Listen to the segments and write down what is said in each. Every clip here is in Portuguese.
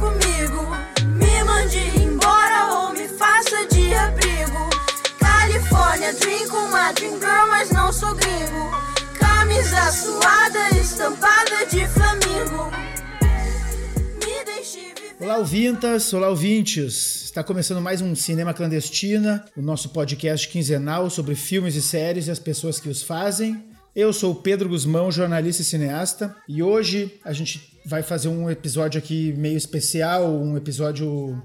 comigo. Me mande embora ou me faça de abrigo. Califórnia, com uma Dream Girl, mas não sou gringo. Camisa suada, estampada de flamingo. Me deixe viver. Olá, ouvintas, olá, ouvintes. Está começando mais um Cinema Clandestina, o nosso podcast quinzenal sobre filmes e séries e as pessoas que os fazem. Eu sou Pedro Guzmão, jornalista e cineasta, e hoje a gente vai fazer um episódio aqui meio especial, um episódio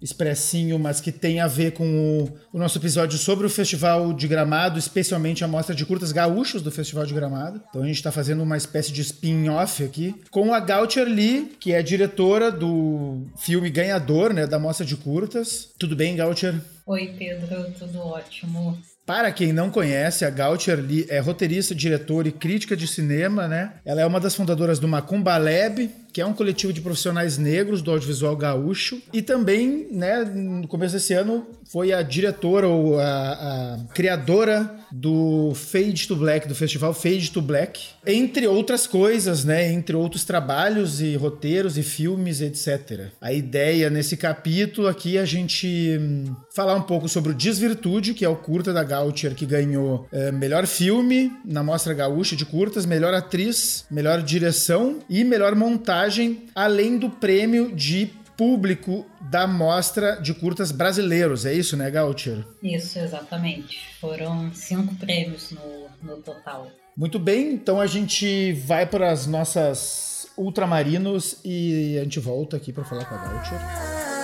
expressinho, mas que tem a ver com o, o, nosso episódio sobre o Festival de Gramado, especialmente a mostra de curtas gaúchos do Festival de Gramado. Então a gente está fazendo uma espécie de spin-off aqui com a Gautier Lee, que é diretora do filme ganhador, né, da mostra de curtas. Tudo bem, Gautier? Oi, Pedro, tudo ótimo. Para quem não conhece, a Gautier Lee é roteirista, diretora e crítica de cinema, né? Ela é uma das fundadoras do Macumba Lab, que é um coletivo de profissionais negros do audiovisual gaúcho. E também, né, no começo desse ano, foi a diretora ou a, a criadora do Fade to Black, do festival Fade to Black. Entre outras coisas, né? Entre outros trabalhos e roteiros e filmes, etc. A ideia nesse capítulo aqui é a gente hum, falar um pouco sobre o Desvirtude, que é o curta da Gautier que ganhou é, melhor filme na Mostra Gaúcha de Curtas, melhor atriz, melhor direção e melhor montagem, além do prêmio de público da Mostra de Curtas Brasileiros. É isso, né, Gautier? Isso, exatamente. Foram cinco prêmios no, no total. Muito bem, então a gente vai para as nossas ultramarinos e a gente volta aqui para falar com a Gautier.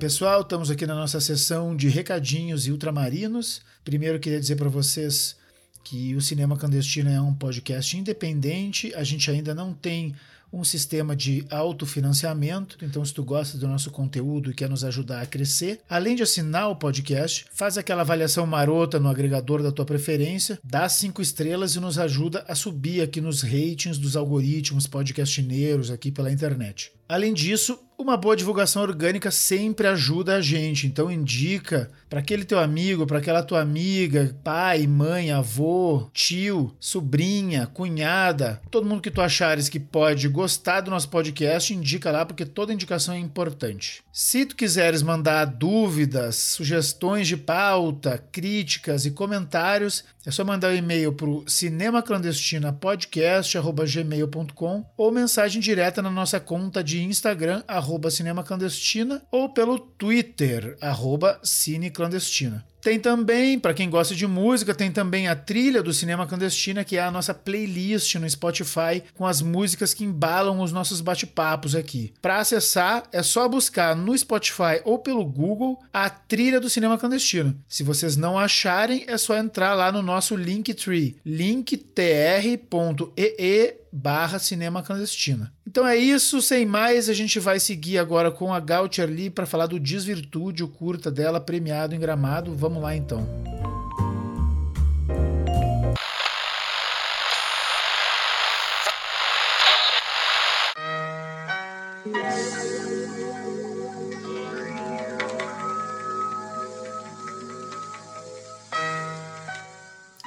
Pessoal, estamos aqui na nossa sessão de recadinhos e ultramarinos. Primeiro, queria dizer para vocês que o Cinema Clandestino é um podcast independente, a gente ainda não tem um sistema de autofinanciamento. Então, se tu gosta do nosso conteúdo e quer nos ajudar a crescer, além de assinar o podcast, faz aquela avaliação marota no agregador da tua preferência, dá cinco estrelas e nos ajuda a subir aqui nos ratings dos algoritmos podcastineiros aqui pela internet. Além disso, uma boa divulgação orgânica sempre ajuda a gente, então indica para aquele teu amigo, para aquela tua amiga, pai, mãe, avô, tio, sobrinha, cunhada, todo mundo que tu achares que pode gostar do nosso podcast, indica lá porque toda indicação é importante. Se tu quiseres mandar dúvidas, sugestões de pauta, críticas e comentários, é só mandar um e-mail para o cinemaclandestinapodcast.gmail.com ou mensagem direta na nossa conta de Instagram, arroba cinemaclandestina, ou pelo Twitter, arroba cineclandestina. Tem também, para quem gosta de música, tem também a trilha do Cinema Clandestina, que é a nossa playlist no Spotify com as músicas que embalam os nossos bate-papos aqui. Para acessar, é só buscar no Spotify ou pelo Google a trilha do Cinema Clandestino. Se vocês não acharem, é só entrar lá no nosso Linktree, linktr.ee barra cinema clandestina. Então é isso, sem mais, a gente vai seguir agora com a Gautier Lee para falar do Desvirtude, o curta dela premiado em Gramado. Vamos lá então.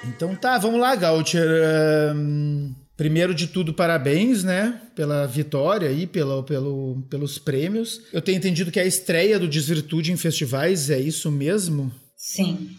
Então tá, vamos lá, Gautier. Um... Primeiro de tudo, parabéns, né? Pela vitória e pelo, pelo, pelos prêmios. Eu tenho entendido que a estreia do Desvirtude em festivais é isso mesmo? Sim.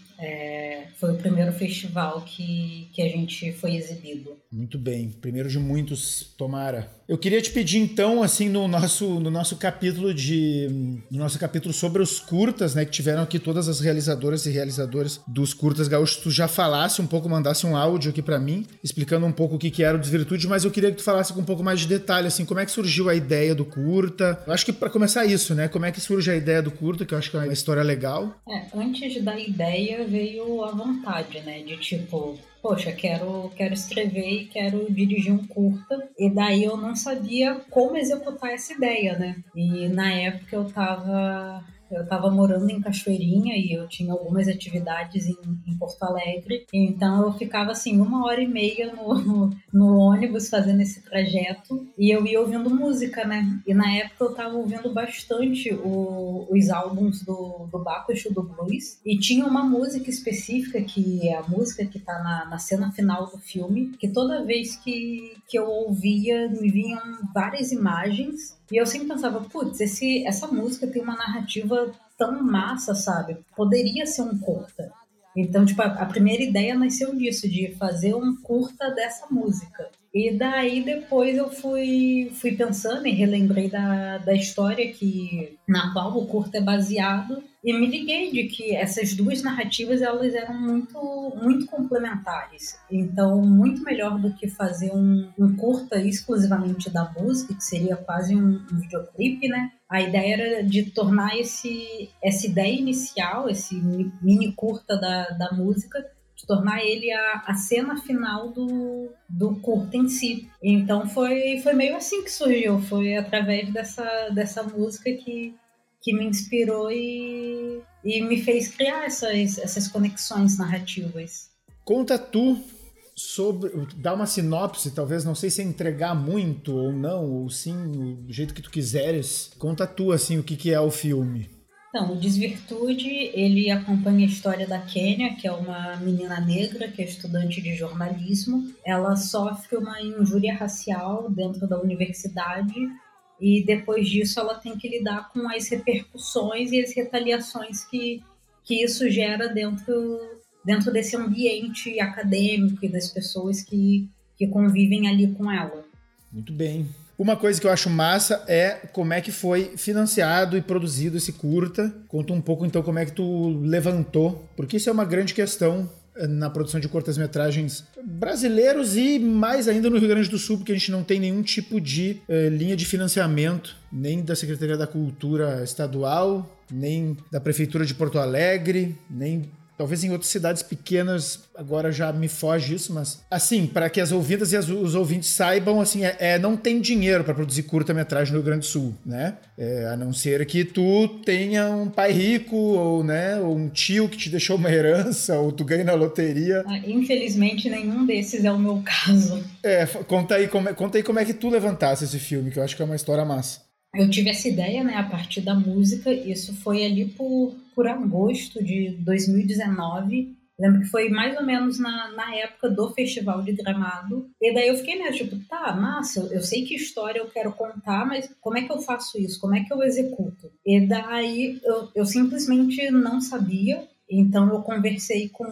Foi o primeiro festival que, que a gente foi exibido. Muito bem. Primeiro de muitos, tomara. Eu queria te pedir então, assim, no nosso, no nosso capítulo de. No nosso capítulo sobre os curtas, né? Que tiveram aqui todas as realizadoras e realizadores dos curtas gaúchos, tu já falasse um pouco, mandasse um áudio aqui para mim, explicando um pouco o que, que era o Desvirtude, mas eu queria que tu falasse com um pouco mais de detalhe, assim, como é que surgiu a ideia do curta. Eu acho que para começar isso, né? Como é que surge a ideia do curta, que eu acho que é uma história legal. É, antes da ideia veio a vontade, né? De tipo, poxa, quero, quero escrever e quero dirigir um curta. E daí eu não sabia como executar essa ideia, né? E na época eu tava Eu estava morando em Cachoeirinha e eu tinha algumas atividades em, em, Porto Alegre. Então eu ficava assim uma hora e meia no, no ônibus fazendo esse trajeto e eu ia ouvindo música, né? E na época eu estava ouvindo bastante o, os álbuns do, do Bacuxo do Blues e tinha uma música específica que é a música que está na, na cena final do filme, que toda vez que, que eu ouvia me vinham várias imagens e eu sempre pensava, putz, essa música tem uma narrativa tão massa, sabe? Poderia ser um curta. Então, tipo, a, a primeira ideia nasceu disso, de fazer um curta dessa música. E daí depois eu fui, fui pensando e relembrei da, da história que na qual o curta é baseado e me liguei de que essas duas narrativas elas eram muito muito complementares. Então, muito melhor do que fazer um, um curta exclusivamente da música, que seria quase um, um videoclipe, né? A ideia era de tornar esse, essa ideia inicial, esse mini curta da, da música, de tornar ele a, a cena final do, do curto em si. Então foi, foi meio assim que surgiu, foi através dessa, dessa música que, que me inspirou e, e me fez criar essas, essas conexões narrativas. Conta tu sobre. Dá uma sinopse, talvez, não sei se é entregar muito ou não, ou sim, do jeito que tu quiseres. Conta tu, assim, o que, que é o filme. Então, o Desvirtude, ele acompanha a história da Kênia, que é uma menina negra, que é estudante de jornalismo. Ela sofre uma injúria racial dentro da universidade e depois disso ela tem que lidar com as repercussões e as retaliações que, que isso gera dentro, dentro desse ambiente acadêmico e das pessoas que, que convivem ali com ela. Muito bem. Uma coisa que eu acho massa é como é que foi financiado e produzido esse curta. Conta um pouco então como é que tu levantou, porque isso é uma grande questão eh, na produção de curtas-metragens brasileiros e mais ainda no Rio Grande do Sul, porque a gente não tem nenhum tipo de uh, linha de financiamento, nem da Secretaria da Cultura Estadual, nem da Prefeitura de Porto Alegre, nem Talvez em outras cidades pequenas, agora já me foge isso, mas assim, para que as ouvidas e as, os ouvintes saibam, assim, é, é não tem dinheiro para produzir curta-metragem no Rio Grande do Sul, né? É, a não ser que tu tenha um pai rico, ou, né, ou um tio que te deixou uma herança, ou tu ganhe na loteria. Ah, infelizmente, nenhum desses é o meu caso. É, conta aí, como, é, conta aí como é que tu levantasse esse filme, que eu acho que é uma história massa. Eu tive essa ideia, né, a partir da música, isso foi ali por por agosto de 2019. Lembro que foi mais ou menos na, na época do Festival de Gramado. E daí eu fiquei meio tipo, tá, massa, eu sei que história eu quero contar, mas como é que eu faço isso? Como é que eu executo? E daí eu, eu simplesmente não sabia. Então eu conversei com,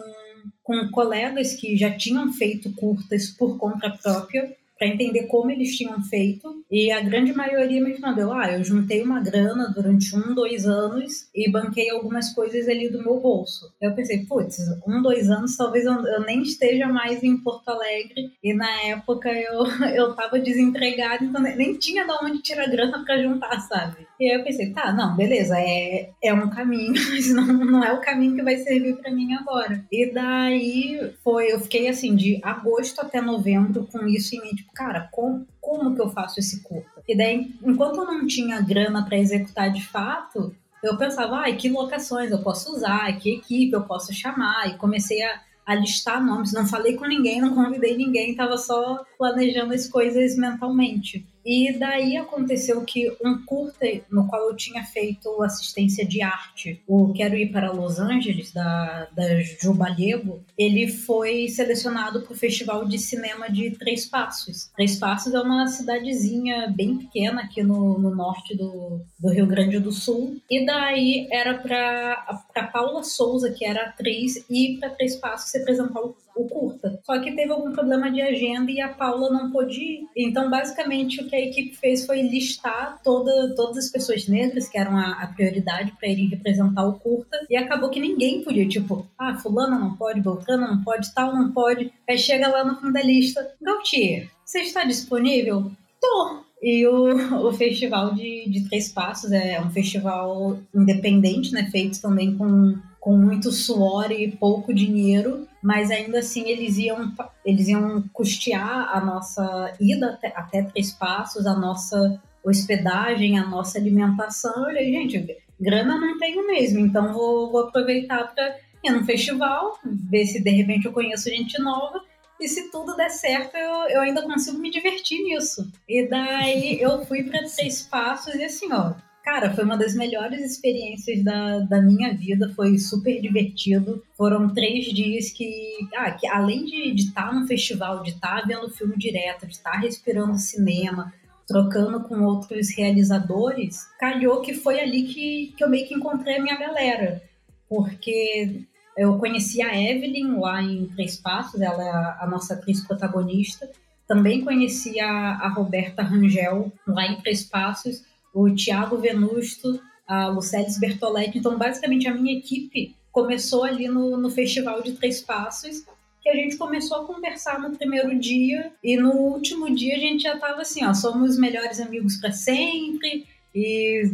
com colegas que já tinham feito curtas por conta própria para entender como eles tinham feito. E a grande maioria me respondeu: ah, eu juntei uma grana durante um, dois anos e banquei algumas coisas ali do meu bolso. Eu pensei, putz, um, dois anos talvez eu, eu, nem esteja mais em Porto Alegre. E na época eu, eu tava desempregada, então nem tinha de onde tirar grana para juntar, sabe? E aí eu pensei, tá, não, beleza, é, é um caminho, mas não, não é o caminho que vai servir para mim agora. E daí foi, eu fiquei assim, de agosto até novembro com isso em mente, tipo, cara, como, como que eu faço esse curta? E daí, enquanto eu não tinha grana para executar de fato, eu pensava, ai, ah, que locações eu posso usar, que equipe eu posso chamar, e comecei a, a listar nomes. Não falei com ninguém, não convidei ninguém, estava só planejando as coisas mentalmente. E daí aconteceu que um curta no qual eu tinha feito assistência de arte, o Quero Ir para Los Angeles, da, da Jubalego, ele foi selecionado para o Festival de Cinema de Três Passos. Três Passos é uma cidadezinha bem pequena aqui no, no norte do, do Rio Grande do Sul. E daí era para Paula Souza, que era atriz, ir para Três Passos se apresentar o o curta. Só que teve algum problema de agenda e a Paula não pôde ir. Então, basicamente, o que a equipe fez foi listar toda, todas as pessoas negras, que eram a, a prioridade para irem representar o curta, e acabou que ninguém podia. Tipo, ah, fulana não pode, Beltrana não pode, tal não pode. Aí chega lá no fim da lista, Gautier, você está disponível? Tô! E o, o Festival de, de Três Passos é um festival independente, né? Feito também com, com muito suor e pouco dinheiro mas ainda assim eles iam, eles iam custear a nossa ida até, até Três Passos, a nossa hospedagem, a nossa alimentação. Eu falei, gente, grana não tenho mesmo, então vou, vou aproveitar para ir num festival, ver se de repente eu conheço gente nova e se tudo der certo, eu, eu ainda consigo me divertir nisso. E daí eu fui para Três Passos e assim, ó, Cara, foi uma das melhores experiências da, da minha vida, foi super divertido. Foram três dias que, ah, que além de estar tá no festival, de estar tá vendo filme direto, de estar tá respirando cinema, trocando com outros realizadores, calhou que foi ali que, que eu meio que encontrei a minha galera. Porque eu conheci a Evelyn lá em Três Passos, ela é a, nossa atriz protagonista. Também conheci a, a Roberta Rangel lá em Três Passos o Tiago Venusto, a Lucelis Bertoletti. Então, basicamente, a minha equipe começou ali no, no Festival de Três Passos, que a gente começou a conversar no primeiro dia e no último dia a gente já estava assim, ó, somos melhores amigos para sempre e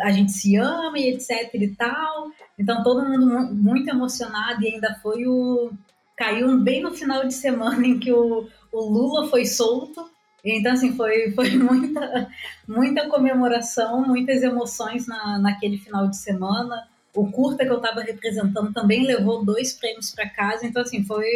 a gente se ama e etc e tal. Então todo mundo muito emocionado e ainda foi o caiu bem no final de semana em que o, o Lula foi solto então, assim, foi, foi muita, muita comemoração, muitas emoções na, naquele final de semana. O curta que eu estava representando também levou dois prêmios para casa. Então, assim, foi.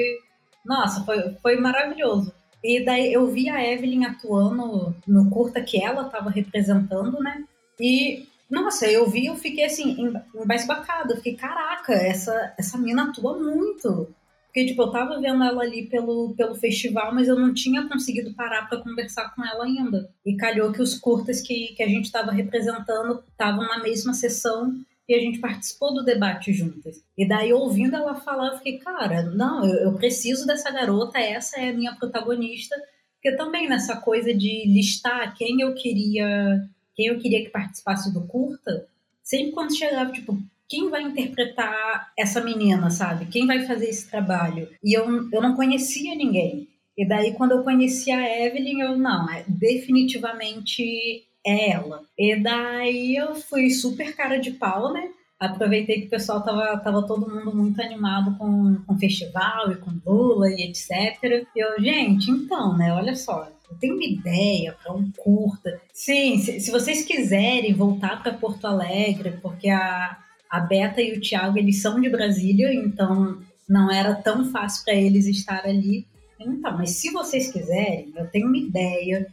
Nossa, foi, foi maravilhoso. E daí eu vi a Evelyn atuando no curta que ela estava representando, né? E, nossa, eu vi, eu fiquei assim, embasbacada. Eu fiquei, caraca, essa, essa mina atua muito. Porque, tipo, eu tava vendo ela ali pelo, pelo festival, mas eu não tinha conseguido parar para conversar com ela ainda. E calhou que os curtas que, que a gente estava representando estavam na mesma sessão e a gente participou do debate juntas. E daí, ouvindo ela falar, eu fiquei, cara, não, eu, eu preciso dessa garota, essa é a minha protagonista. Porque também nessa coisa de listar quem eu queria, quem eu queria que participasse do curta, sempre quando chegava, tipo, quem vai interpretar essa menina, sabe? Quem vai fazer esse trabalho? E eu, eu não conhecia ninguém. E daí, quando eu conheci a Evelyn, eu, não, é, definitivamente é ela. E daí eu fui super cara de pau, né? Aproveitei que o pessoal tava, tava todo mundo muito animado com, com o festival e com Lula e etc. E eu, gente, então, né, olha só, eu tenho uma ideia para um curta. Sim, se, se vocês quiserem voltar para Porto Alegre, porque a, a Beta e o Thiago, eles são de Brasília, então não era tão fácil para eles estar ali. Então, mas se vocês quiserem, eu tenho uma ideia.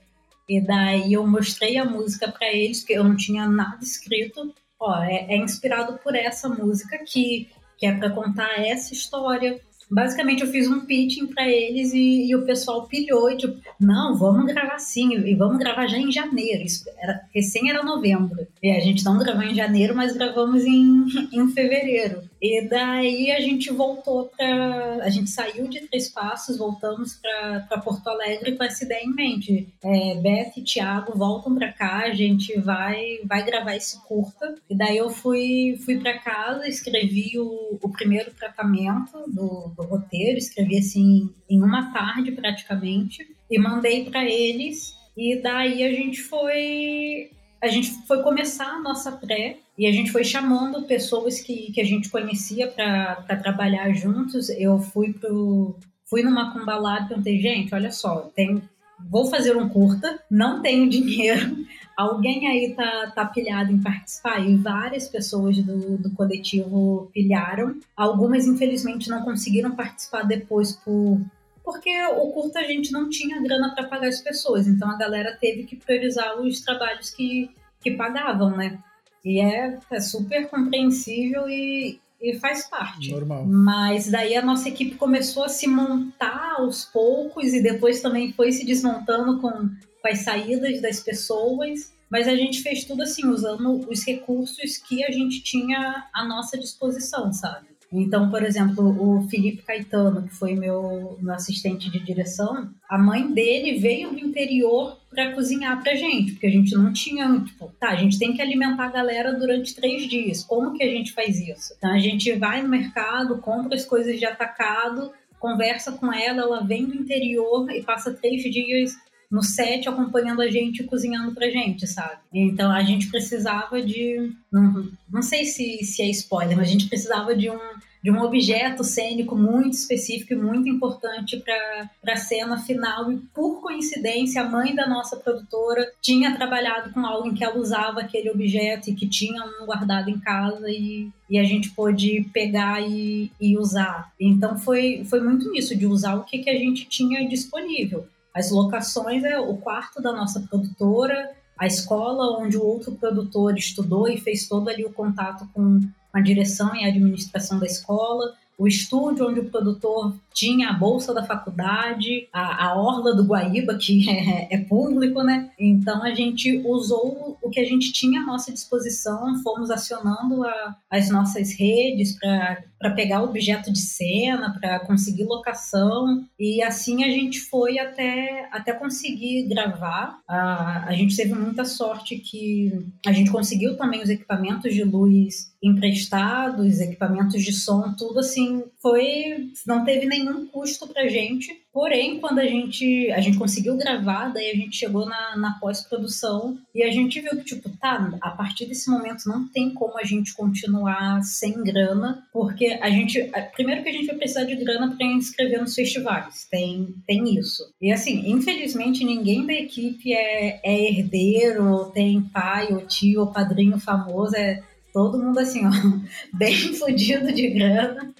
E daí eu mostrei a música para eles, porque eu não tinha nada escrito. Ó, é, é inspirado por essa música aqui, que é para contar essa história basicamente eu fiz um pitching para eles e, e, o pessoal pilhou e tipo, não, vamos gravar sim, e vamos gravar já em janeiro. Isso era, recém era novembro. E a gente não gravou em janeiro, mas gravamos em, em fevereiro. E daí a gente voltou para. A gente saiu de Três Passos, voltamos para Porto Alegre com essa ideia em mente. É, Beth e Thiago voltam para cá, a gente vai, vai gravar esse curta. E daí eu fui, fui para casa, escrevi o, o primeiro tratamento do, do roteiro, escrevi assim em uma tarde praticamente, e mandei para eles. E daí a gente foi a gente foi começar a nossa pré e a gente foi chamando pessoas que, que a gente conhecia para trabalhar juntos. Eu fui pro fui numa cumbalada e perguntei, gente, olha só, tem, vou fazer um curta, não tenho dinheiro, alguém aí tá, tá pilhado em participar? E várias pessoas do, do coletivo pilharam. Algumas, infelizmente, não conseguiram participar depois por porque o curta a gente não tinha grana para pagar as pessoas, então a galera teve que priorizar os trabalhos que, que pagavam, né? E é, é super compreensível e, e faz parte. Normal. Mas daí a nossa equipe começou a se montar aos poucos e depois também foi se desmontando com, com as saídas das pessoas. Mas a gente fez tudo assim, usando os recursos que a gente tinha à nossa disposição, sabe? Então, por exemplo, o Felipe Caetano, que foi meu, meu assistente de direção, a mãe dele veio do interior para cozinhar pra gente, porque a gente não tinha, tipo, tá, a gente tem que alimentar a galera durante três dias. Como que a gente faz isso? Então a gente vai no mercado, compra as coisas de atacado, conversa com ela, ela vem do interior e passa três dias no set acompanhando a gente cozinhando pra gente, sabe? Então a gente precisava de. Não, não sei se, se é spoiler, mas a gente precisava de um de um objeto cênico muito específico e muito importante para a cena final. E por coincidência, a mãe da nossa produtora tinha trabalhado com algo em que ela usava aquele objeto e que tinha um guardado em casa e, e a gente pôde pegar e, e usar. Então foi, foi muito nisso, de usar o que, que a gente tinha disponível. As locações é o quarto da nossa produtora, a escola onde o outro produtor estudou e fez todo ali o contato com a direção e a administração da escola, o estúdio onde o produtor tinha a bolsa da faculdade, a, a orla do Guaíba, que é, é, público, né? Então a gente usou o que a gente tinha à nossa disposição, fomos acionando a, as nossas redes para pegar objeto de cena, para conseguir locação, e assim a gente foi até, até conseguir gravar. A, a gente teve muita sorte que a gente conseguiu também os equipamentos de luz emprestados, equipamentos de som, tudo assim, foi. não teve nenhum nenhum custo pra gente. Porém, quando a gente, a gente conseguiu gravar, daí a gente chegou na, na pós-produção e a gente viu que, tipo, tá, a partir desse momento não tem como a gente continuar sem grana, porque a gente. Primeiro que a gente vai precisar de grana para inscrever nos festivais. Tem, tem isso. E assim, infelizmente, ninguém da equipe é, é herdeiro, tem pai, ou tio, ou padrinho famoso. É todo mundo assim, ó, bem fodido de grana.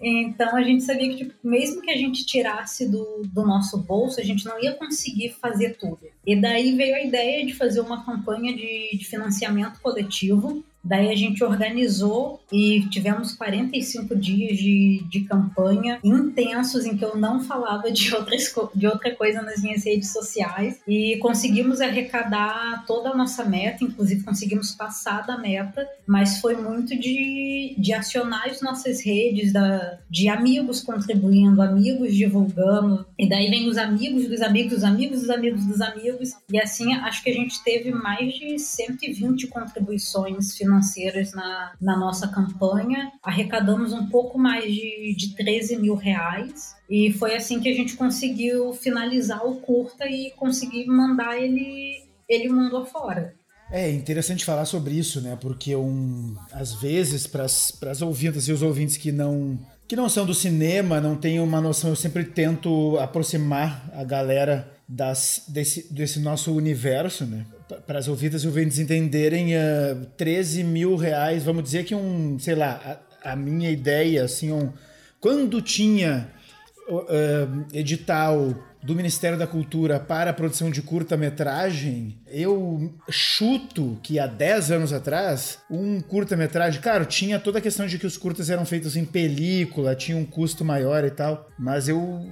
Então a gente sabia que, tipo, mesmo que a gente tirasse do, do nosso bolso, a gente não ia conseguir fazer tudo. E daí veio a ideia de fazer uma campanha de, de financiamento coletivo Daí a gente organizou e tivemos 45 dias de, de campanha intensos em que eu não falava de, outras, de outra coisa nas minhas redes sociais. E conseguimos arrecadar toda a nossa meta, inclusive conseguimos passar da meta, mas foi muito de, de acionar as nossas redes, da, de amigos contribuindo, amigos divulgando, e daí vem os amigos dos amigos dos amigos dos amigos dos amigos, e assim acho que a gente teve mais de 120 contribuições financeiras na, na nossa campanha. Arrecadamos um pouco mais de, de 13 mil reais. E foi assim que a gente conseguiu finalizar o curta e conseguir mandar ele, ele mundo afora. É interessante falar sobre isso, né? Porque um, às vezes, para as ouvintas e os ouvintes que não que não são do cinema, não têm uma noção, eu sempre tento aproximar a galera das, desse, desse nosso universo, né? para as ouvidas e ouvintes entenderem, uh, 13 mil reais, vamos dizer que um, sei lá, a, a minha ideia, assim, um, quando tinha uh, edital do Ministério da Cultura para a produção de curta-metragem, eu chuto que há 10 anos atrás, um curta-metragem, claro, tinha toda a questão de que os curtas eram feitos em película, tinha um custo maior e tal, mas eu,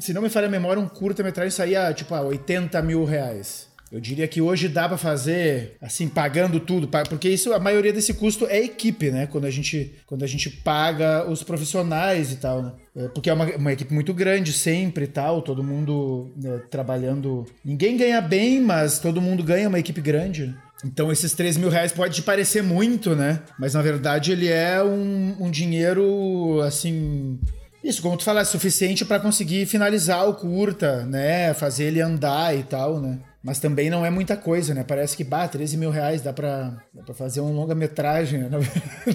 se não me falha a memória, um curta-metragem saía tipo a 80 mil reais. Eu diria que hoje dá para fazer assim pagando tudo, porque isso a maioria desse custo é equipe, né? Quando a gente quando a gente paga os profissionais e tal, né? É, porque é uma, uma, equipe muito grande sempre e tal, todo mundo né, trabalhando. Ninguém ganha bem, mas todo mundo ganha uma equipe grande. Então esses 3 mil reais pode te parecer muito, né? Mas na verdade ele é um, um dinheiro assim isso, como tu falaste, suficiente para conseguir finalizar o curta, né? Fazer ele andar e tal, né? Mas também não é muita coisa, né? Parece que, bah, 13 mil reais dá pra, dá pra fazer um longa-metragem. Né?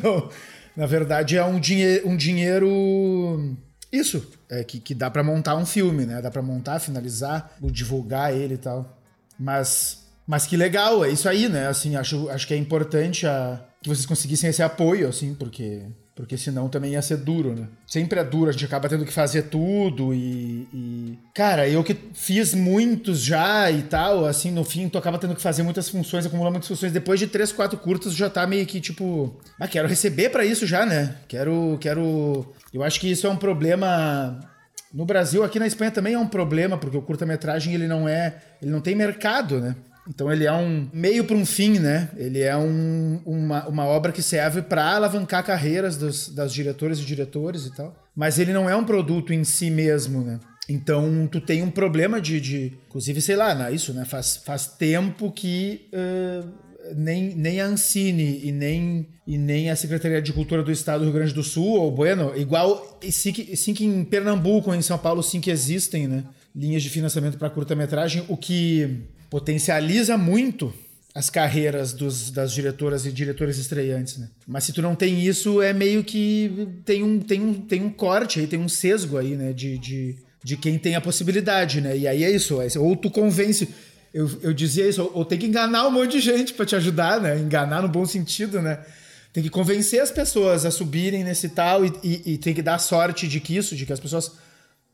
Na verdade, é um, dinhe um dinheiro. Isso, é que, que dá para montar um filme, né? Dá para montar, finalizar, divulgar ele e tal. Mas, mas que legal, é isso aí, né? Assim, acho, acho que é importante a, que vocês conseguissem esse apoio, assim, porque porque senão também ia ser duro, né? Sempre é duro, a gente acaba tendo que fazer tudo e, e, Cara, eu que fiz muitos já e tal, assim, no fim tu acaba tendo que fazer muitas funções, acumular muitas funções. Depois de três, quatro curtas já tá meio que tipo. Ah, quero receber para isso já, né? Quero. quero. Eu acho que isso é um problema. No Brasil, aqui na Espanha também é um problema, porque o curta-metragem ele não é. ele não tem mercado, né? Então ele é um meio para um fim, né? Ele é um, uma, uma obra que serve para alavancar carreiras dos, das diretoras e diretores e tal. Mas ele não é um produto em si mesmo, né? Então tu tem um problema de, de inclusive sei lá, né? isso, né? Faz, faz tempo que uh, nem, nem a Ancine e nem, e nem a Secretaria de Cultura do Estado do Rio Grande do Sul, ou Bueno, igual sim que, sim que em Pernambuco, em São Paulo, sim que existem, né? linhas de financiamento para curta-metragem, o que potencializa muito as carreiras dos, das diretoras e diretores estreantes, né? Mas se tu não tem isso, é meio que tem um, tem um, tem um corte aí, tem um sesgo aí, né? De, de, de quem tem a possibilidade, né? E aí é isso, é ou tu convence. Eu, eu dizia isso, ou, ou tem que enganar um monte de gente para te ajudar, né? Enganar no bom sentido, né? Tem que convencer as pessoas a subirem nesse tal e, e, e tem que dar sorte de que isso, de que as pessoas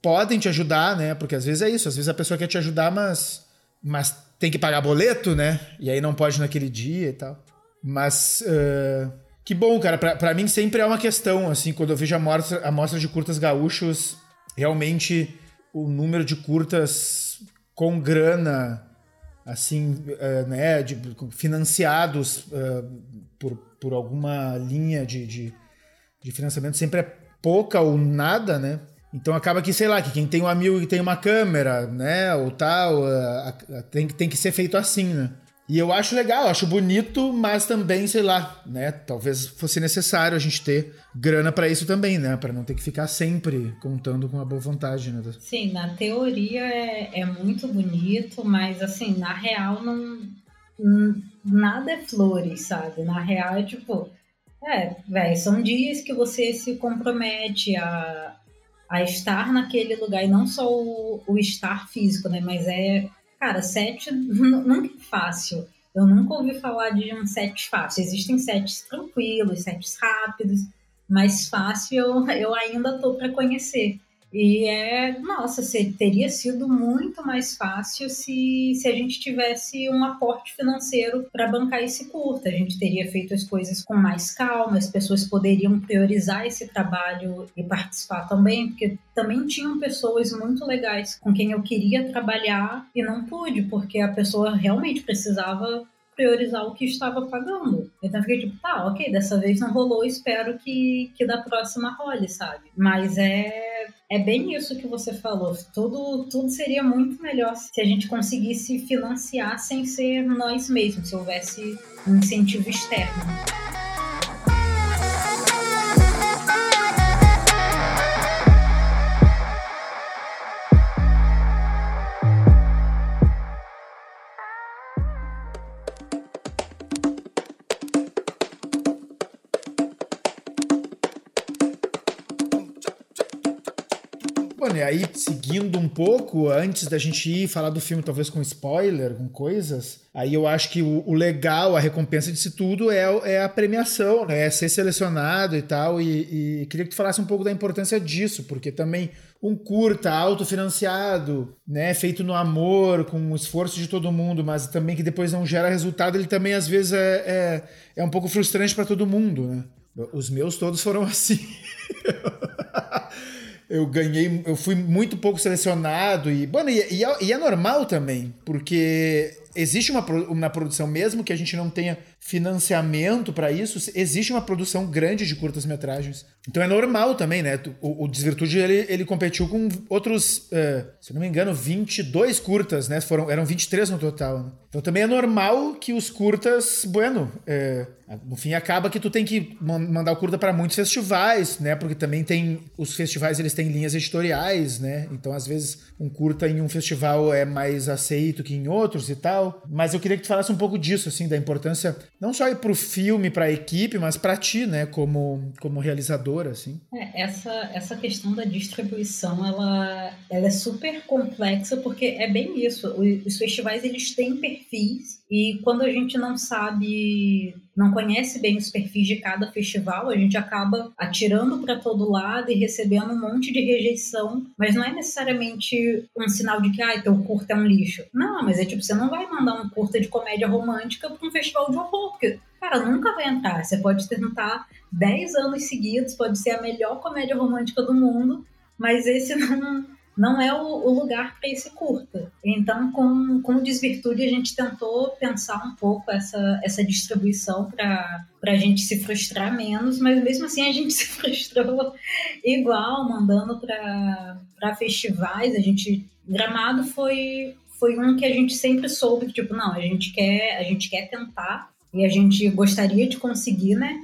podem te ajudar, né? Porque às vezes é isso, às vezes a pessoa quer te ajudar, mas, mas tem que pagar boleto, né? E aí não pode naquele dia e tal. Mas uh, que bom, cara. Pra, pra mim sempre é uma questão, assim, quando eu vejo a mostra, a mostra de curtas gaúchos, realmente o número de curtas com grana, assim, uh, né, de, financiados uh, por, por alguma linha de, de, de financiamento sempre é pouca ou nada, né? Então acaba que, sei lá, que quem tem um amigo que tem uma câmera, né, ou tal, tem, tem que ser feito assim, né? E eu acho legal, acho bonito, mas também, sei lá, né, talvez fosse necessário a gente ter grana para isso também, né, para não ter que ficar sempre contando com a boa vontade, né? Sim, na teoria é, é muito bonito, mas assim, na real não nada é flores, sabe? Na real é tipo, é, velho, são dias que você se compromete a, a estar naquele lugar, e não só o, o estar físico, né? Mas é, cara, set nunca é fácil. Eu nunca ouvi falar de um set fácil. Existem sets tranquilos, sets rápidos, mas fácil eu, eu ainda tô para conhecer. E é, nossa, teria sido muito mais fácil se, se a gente tivesse um aporte financeiro para bancar esse curta. A gente teria feito as coisas com mais calma, as pessoas poderiam priorizar esse trabalho e participar também, porque também tinham pessoas muito legais com quem eu queria trabalhar e não pude, porque a pessoa realmente precisava priorizar o que estava pagando. Então eu fiquei tipo, tá, ok, dessa vez não rolou, espero que, que da próxima role, sabe? Mas é, é bem isso que você falou. Tudo, tudo seria muito melhor se a gente conseguisse financiar sem ser nós mesmos, se houvesse um incentivo externo. Aí, seguindo um pouco, antes da gente ir falar do filme, talvez com spoiler, com coisas, aí eu acho que o, o legal, a recompensa disso tudo é, é, a premiação, né? É ser selecionado e tal. E, e queria que tu falasse um pouco da importância disso, porque também um curta, autofinanciado, né, feito no amor, com o esforço de todo mundo, mas também que depois não gera resultado, ele também às vezes é, é, é um pouco frustrante para todo mundo, né? Os meus todos foram assim. eu ganhei, eu fui muito pouco selecionado e, bueno, e, e, é, e é normal também, porque existe uma, uma produção, mesmo que a gente não tenha financiamento para isso, existe uma produção grande de curtas-metragens. Então é normal também, né? O, o Desvirtude, ele, ele competiu com outros, uh, se não me engano, 22 curtas, né? Foram, eram 23 no total. Né? Então também é normal que os curtas, bueno, uh, no fim acaba que tu tem que mandar o curta para muitos festivais, né? Porque também tem, os festivais eles têm linhas editoriais, né? Então às vezes um curta em um festival é mais aceito que em outros e tal. Mas eu queria que tu falasse um pouco disso, assim, da importância não só para o filme, para a equipe, mas para ti, né, como, como realizadora, assim. É, essa, essa questão da distribuição, ela, ela é super complexa, porque é bem isso, os festivais, eles têm perfis, e quando a gente não sabe, não conhece bem os perfis de cada festival, a gente acaba atirando para todo lado e recebendo um monte de rejeição, mas não é necessariamente um sinal de que, ah, teu curta é um lixo. Não, mas é tipo, você não vai mandar um curta de comédia romântica para um festival de horror, porque, cara, nunca vai entrar. Você pode tentar 10 anos seguidos, pode ser a melhor comédia romântica do mundo, mas esse não não é o, o lugar para esse curta. Então, com, com Desvirtude, a gente tentou pensar um pouco essa, essa distribuição para a gente se frustrar menos, mas mesmo assim a gente se frustrou igual, mandando para festivais. A gente. Gramado foi, foi um que a gente sempre soube que, tipo, não, a gente quer, a gente quer tentar e a gente gostaria de conseguir, né?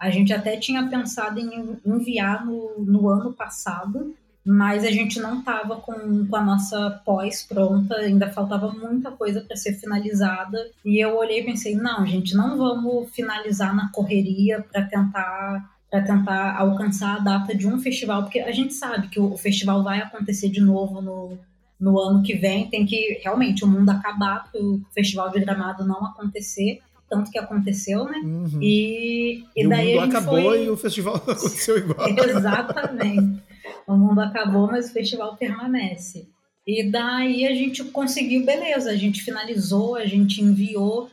A gente até tinha pensado em enviar no, no ano passado, mas a gente não estava com, com a nossa pós pronta, ainda faltava muita coisa para ser finalizada. E eu olhei e pensei: não, gente, não vamos finalizar na correria para tentar para tentar alcançar a data de um festival, porque a gente sabe que o, o festival vai acontecer de novo no, no ano que vem, tem que realmente o mundo acabar para o festival de gramado não acontecer tanto que aconteceu, né? Uhum. E, e, e daí o mundo acabou foi... e o festival aconteceu igual. Exatamente. O mundo acabou, mas o festival permanece. E daí a gente conseguiu, beleza, a gente finalizou, a gente enviou,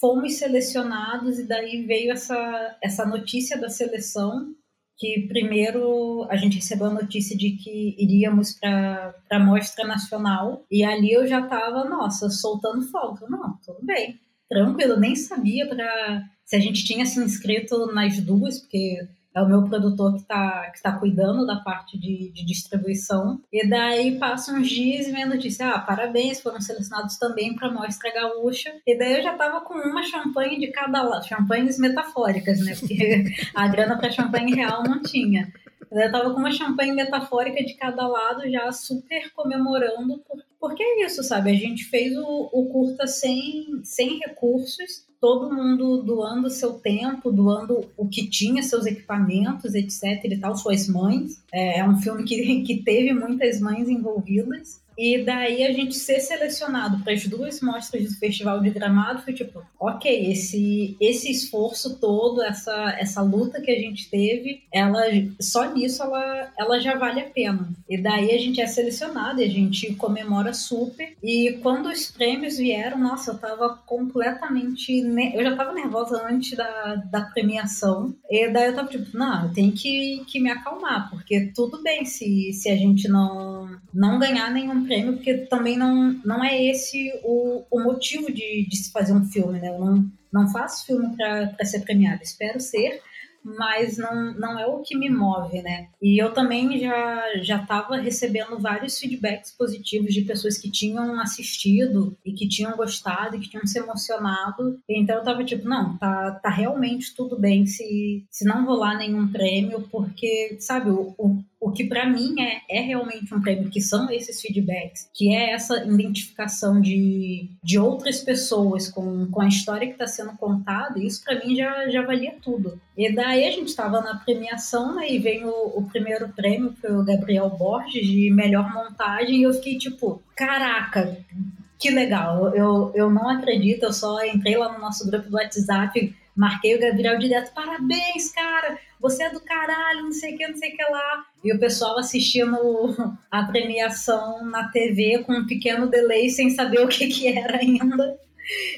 fomos selecionados e daí veio essa, essa notícia da seleção que primeiro a gente recebeu a notícia de que iríamos para a mostra nacional e ali eu já estava, nossa, soltando fogo. Não, tudo bem, tranquilo, nem sabia se a gente tinha se inscrito nas duas, porque é o meu produtor que está que tá cuidando da parte de, de, distribuição. E daí passam uns dias e vem a notícia: ah, parabéns, foram selecionados também para a Mostra Gaúcha. E daí eu já tava com uma champanhe de cada lado, champanhes metafóricas, né? Porque a grana para champanhe real não tinha. Eu tava com uma champanhe metafórica de cada lado, já super comemorando, porque é isso, sabe? A gente fez o, o curta sem, sem recursos, todo mundo doando seu tempo, doando o que tinha, seus equipamentos, etc e tal, suas mães. É, é um filme que, que teve muitas mães envolvidas. E daí a gente ser selecionado para as duas mostras do Festival de Gramado foi tipo, ok, esse, esse esforço todo, essa, essa luta que a gente teve, ela só nisso ela, ela já vale a pena. E daí a gente é selecionado e a gente comemora super. E quando os prêmios vieram, nossa, eu tava completamente. Eu já tava nervosa antes da, da premiação. E daí eu tava tipo, não, eu tenho que, que me acalmar, porque tudo bem se, se a gente não, não ganhar nenhum prêmio, porque também não, não é esse o, o motivo de, de se fazer um filme, né? Eu não, não faço filme para ser premiado, espero ser, mas não, não é o que me move, né? E eu também já já estava recebendo vários feedbacks positivos de pessoas que tinham assistido e que tinham gostado e que tinham se emocionado. Então eu tava tipo, não, tá, tá realmente tudo bem se, se não rolar nenhum prêmio, porque, sabe, o, o o que para mim é, é realmente um prêmio, que são esses feedbacks, que é essa identificação de, de outras pessoas com, com a história que está sendo contada, isso para mim já, já valia tudo. E daí a gente estava na premiação né, e veio o, o primeiro prêmio para o Gabriel Borges de melhor montagem e eu fiquei tipo, caraca, que legal, eu, eu não acredito, eu só entrei lá no nosso grupo do WhatsApp Marquei o Gabriel direto, parabéns, cara, você é do caralho, não sei o que, não sei o que lá. E o pessoal assistindo a premiação na TV com um pequeno delay, sem saber o que, que era ainda.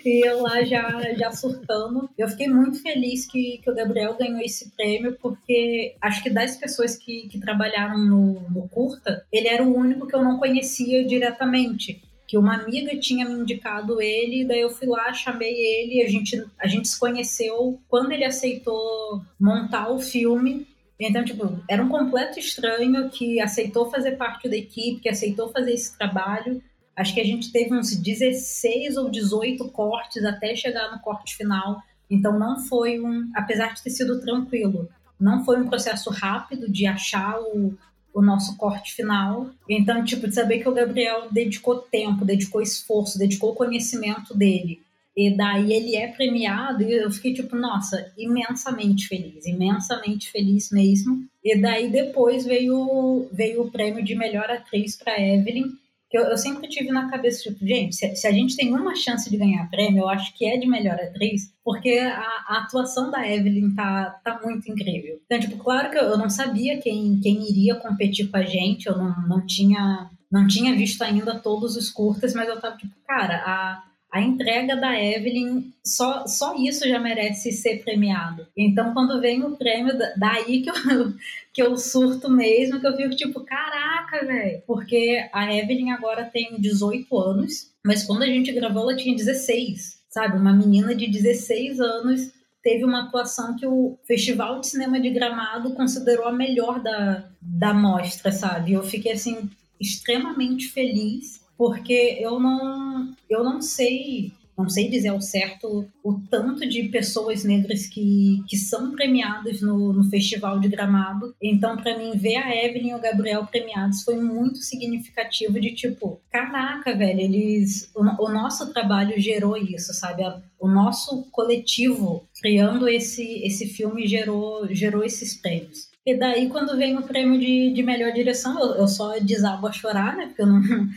E eu lá já, já surtando. Eu fiquei muito feliz que, que o Gabriel ganhou esse prêmio, porque acho que das pessoas que, que trabalharam no, no Curta, ele era o único que eu não conhecia diretamente que uma amiga tinha me indicado ele, daí eu fui lá, chamei ele, a gente, a gente se conheceu quando ele aceitou montar o filme. Então, tipo, era um completo estranho que aceitou fazer parte da equipe, que aceitou fazer esse trabalho. Acho que a gente teve uns 16 ou 18 cortes até chegar no corte final. Então, não foi um. Apesar de ter sido tranquilo, não foi um processo rápido de achar o, o nosso corte final. Então, tipo, de saber que o Gabriel dedicou tempo, dedicou esforço, dedicou conhecimento dele. E daí ele é premiado e eu fiquei tipo, nossa, imensamente feliz, imensamente feliz mesmo. E daí depois veio, veio o prêmio de melhor atriz para Evelyn, que eu, eu, sempre tive na cabeça, tipo, gente, se, se, a gente tem uma chance de ganhar prêmio, eu acho que é de melhor atriz, porque a, a, atuação da Evelyn tá, tá muito incrível. Então, tipo, claro que eu, eu não sabia quem, quem iria competir com a gente, eu não, não tinha não tinha visto ainda todos os curtas, mas eu tava tipo, cara, a, a entrega da Evelyn, só, só isso já merece ser premiado. Então, quando vem o prêmio, daí que eu, que eu surto mesmo, que eu fico tipo, caraca, velho. Porque a Evelyn agora tem 18 anos, mas quando a gente gravou, ela tinha 16, sabe? Uma menina de 16 anos teve uma atuação que o Festival de Cinema de Gramado considerou a melhor da, da mostra, sabe? Eu fiquei, assim, extremamente feliz porque eu não, eu não sei não sei dizer ao certo o tanto de pessoas negras que, que são premiadas no, no Festival de Gramado. Então, para mim, ver a Evelyn e o Gabriel premiados foi muito significativo de tipo, caraca, velho, eles. O, o nosso trabalho gerou isso, sabe? O nosso coletivo criando esse, esse filme gerou, gerou esses prêmios. E daí, quando vem o prêmio de, de melhor direção, eu, eu só desabo a chorar, né? Porque eu não,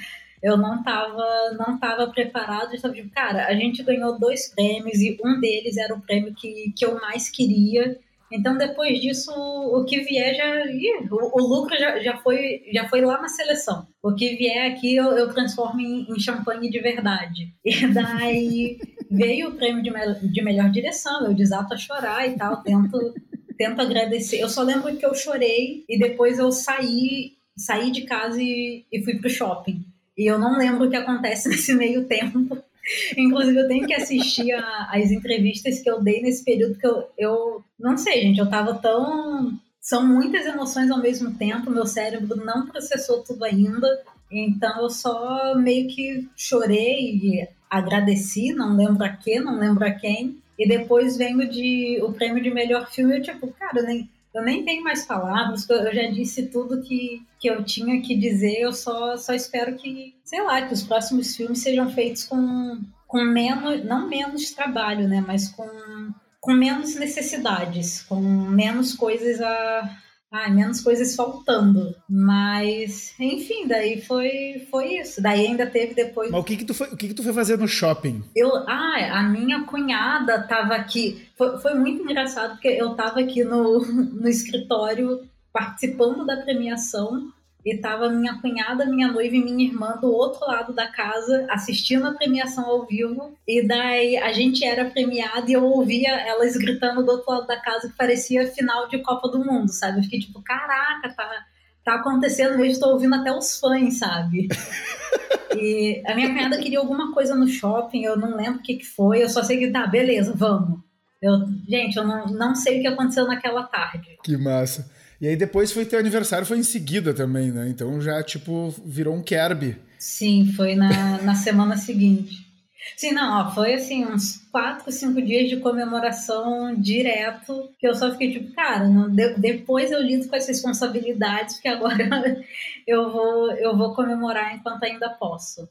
eu não tava, não tava preparado. Eu tipo, cara, a gente ganhou dois prêmios e um deles era o prêmio que, que eu mais queria. Então, depois disso, o que vier já. Ih, o, o, lucro já, já, foi, já foi lá na seleção. O que vier aqui eu, eu transformo em, em champanhe de verdade. E daí veio o prêmio de, me, de melhor direção, eu desato a chorar e tal, tento tento agradecer. Eu só lembro que eu chorei e depois eu saí, saí de casa e, e fui pro shopping. E eu não lembro o que acontece nesse meio tempo. Inclusive, eu tenho que assistir a, as entrevistas que eu dei nesse período que eu, eu não sei, gente, eu tava tão. São muitas emoções ao mesmo tempo, meu cérebro não processou tudo ainda. Então eu só meio que chorei e agradeci, não lembro a quê, não lembro a quem. E depois vem o, de, o prêmio de melhor filme, eu tipo, cara, nem, eu nem tenho mais palavras, eu já disse tudo que, que eu tinha que dizer, eu só, só espero que, sei lá, que os próximos filmes sejam feitos com, com menos, não menos trabalho, né, mas com, com menos necessidades, com menos coisas a, Ai, menos coisas faltando. Mas, enfim, daí foi, foi isso. Daí ainda teve depois. Mas o que que tu foi, o que que tu foi fazer no shopping? Eu, ah, a minha cunhada tava aqui. Foi, foi muito engraçado porque eu tava aqui no, no escritório participando da premiação e tava minha cunhada, minha noiva e minha irmã do outro lado da casa assistindo a premiação ao vivo. E daí a gente era premiada e eu ouvia elas gritando do outro lado da casa que parecia final de Copa do Mundo, sabe? Eu fiquei tipo, caraca, tá, tá acontecendo mesmo, estou ouvindo até os fãs, sabe? e a minha cunhada queria alguma coisa no shopping, eu não lembro o que, que foi, eu só sei que tá, beleza, vamos. Eu, gente, eu não, não sei o que aconteceu naquela tarde. Que massa. E aí depois foi teu aniversário, foi em seguida também, né? Então já, tipo, virou um Kerby. Sim, foi na, na semana seguinte. Sim, não, ó, foi assim, uns quatro, cinco dias de comemoração direto, que eu só fiquei tipo, cara, não, de, depois eu lido com as responsabilidades, porque agora eu vou, eu vou comemorar enquanto ainda posso.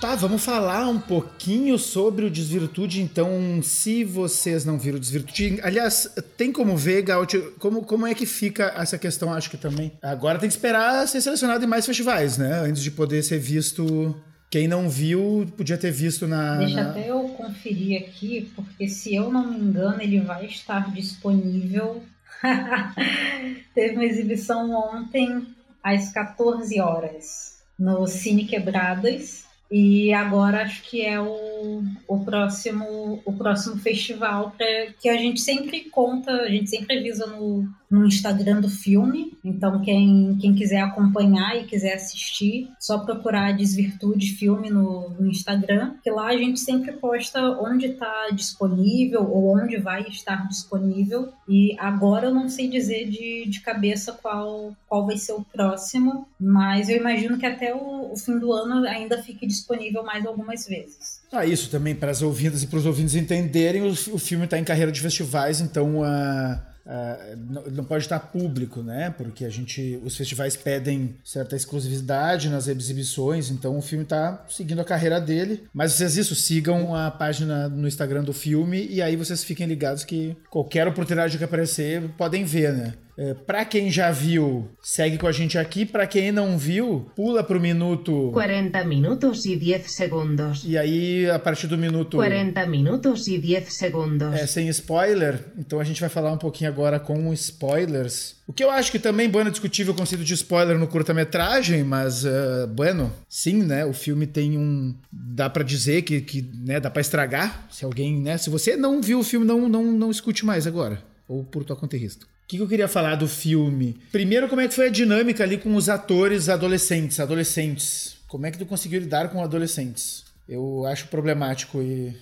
Tá, vamos falar um pouquinho sobre o Desvirtude, então, se vocês não viram o Desvirtude. Aliás, tem como ver, Gaut, como, como é que fica essa questão, acho que também. Agora tem que esperar ser selecionado em mais festivais, né? Antes de poder ser visto. Quem não viu, podia ter visto na. Deixa na... até eu conferir aqui, porque se eu não me engano, ele vai estar disponível. Teve uma exibição ontem às 14 horas no Cine Quebradas e agora acho que é o, o, próximo, o próximo festival pra, que a gente sempre conta, a gente sempre avisa no, no Instagram do filme. Então, quem, quem quiser acompanhar e quiser assistir, só procurar Desvirtude Filme no, no Instagram, que lá a gente sempre posta onde está disponível ou onde vai estar disponível. E agora eu não sei dizer de, de cabeça qual, qual vai ser o próximo, mas eu imagino que até o, o fim do ano ainda fique disponível mais algumas vezes. Ah, isso também para as ouvintas e para os ouvintes entenderem, o, o filme está em carreira de festivais, então uh, uh, não, não, pode estar público, né? Porque a gente, os festivais pedem certa exclusividade nas exibições, então o filme está seguindo a carreira dele. Mas vocês isso, sigam a página no Instagram do filme e aí vocês fiquem ligados que qualquer oportunidade que aparecer podem ver, né? É, para quem já viu, segue com a gente aqui. Para quem não viu, pula pro minuto 40 minutos e 10 segundos. E aí, a partir do minuto 40 minutos e 10 segundos. É sem spoiler. Então a gente vai falar um pouquinho agora com spoilers. O que eu acho que também, bueno, é discutível o conceito de spoiler no curta-metragem, mas, uh, bueno, sim, né? O filme tem um. Dá para dizer que, que né, dá para estragar. Se alguém, né? Se você não viu o filme, não, não, não escute mais agora. Ou por tua conta e risco que, que eu queria falar do filme? Primeiro, como é que foi a dinâmica ali com os atores adolescentes, adolescentes. Como é que tu conseguiu lidar com adolescentes? Eu acho problemático e.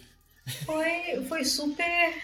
Foi, foi super.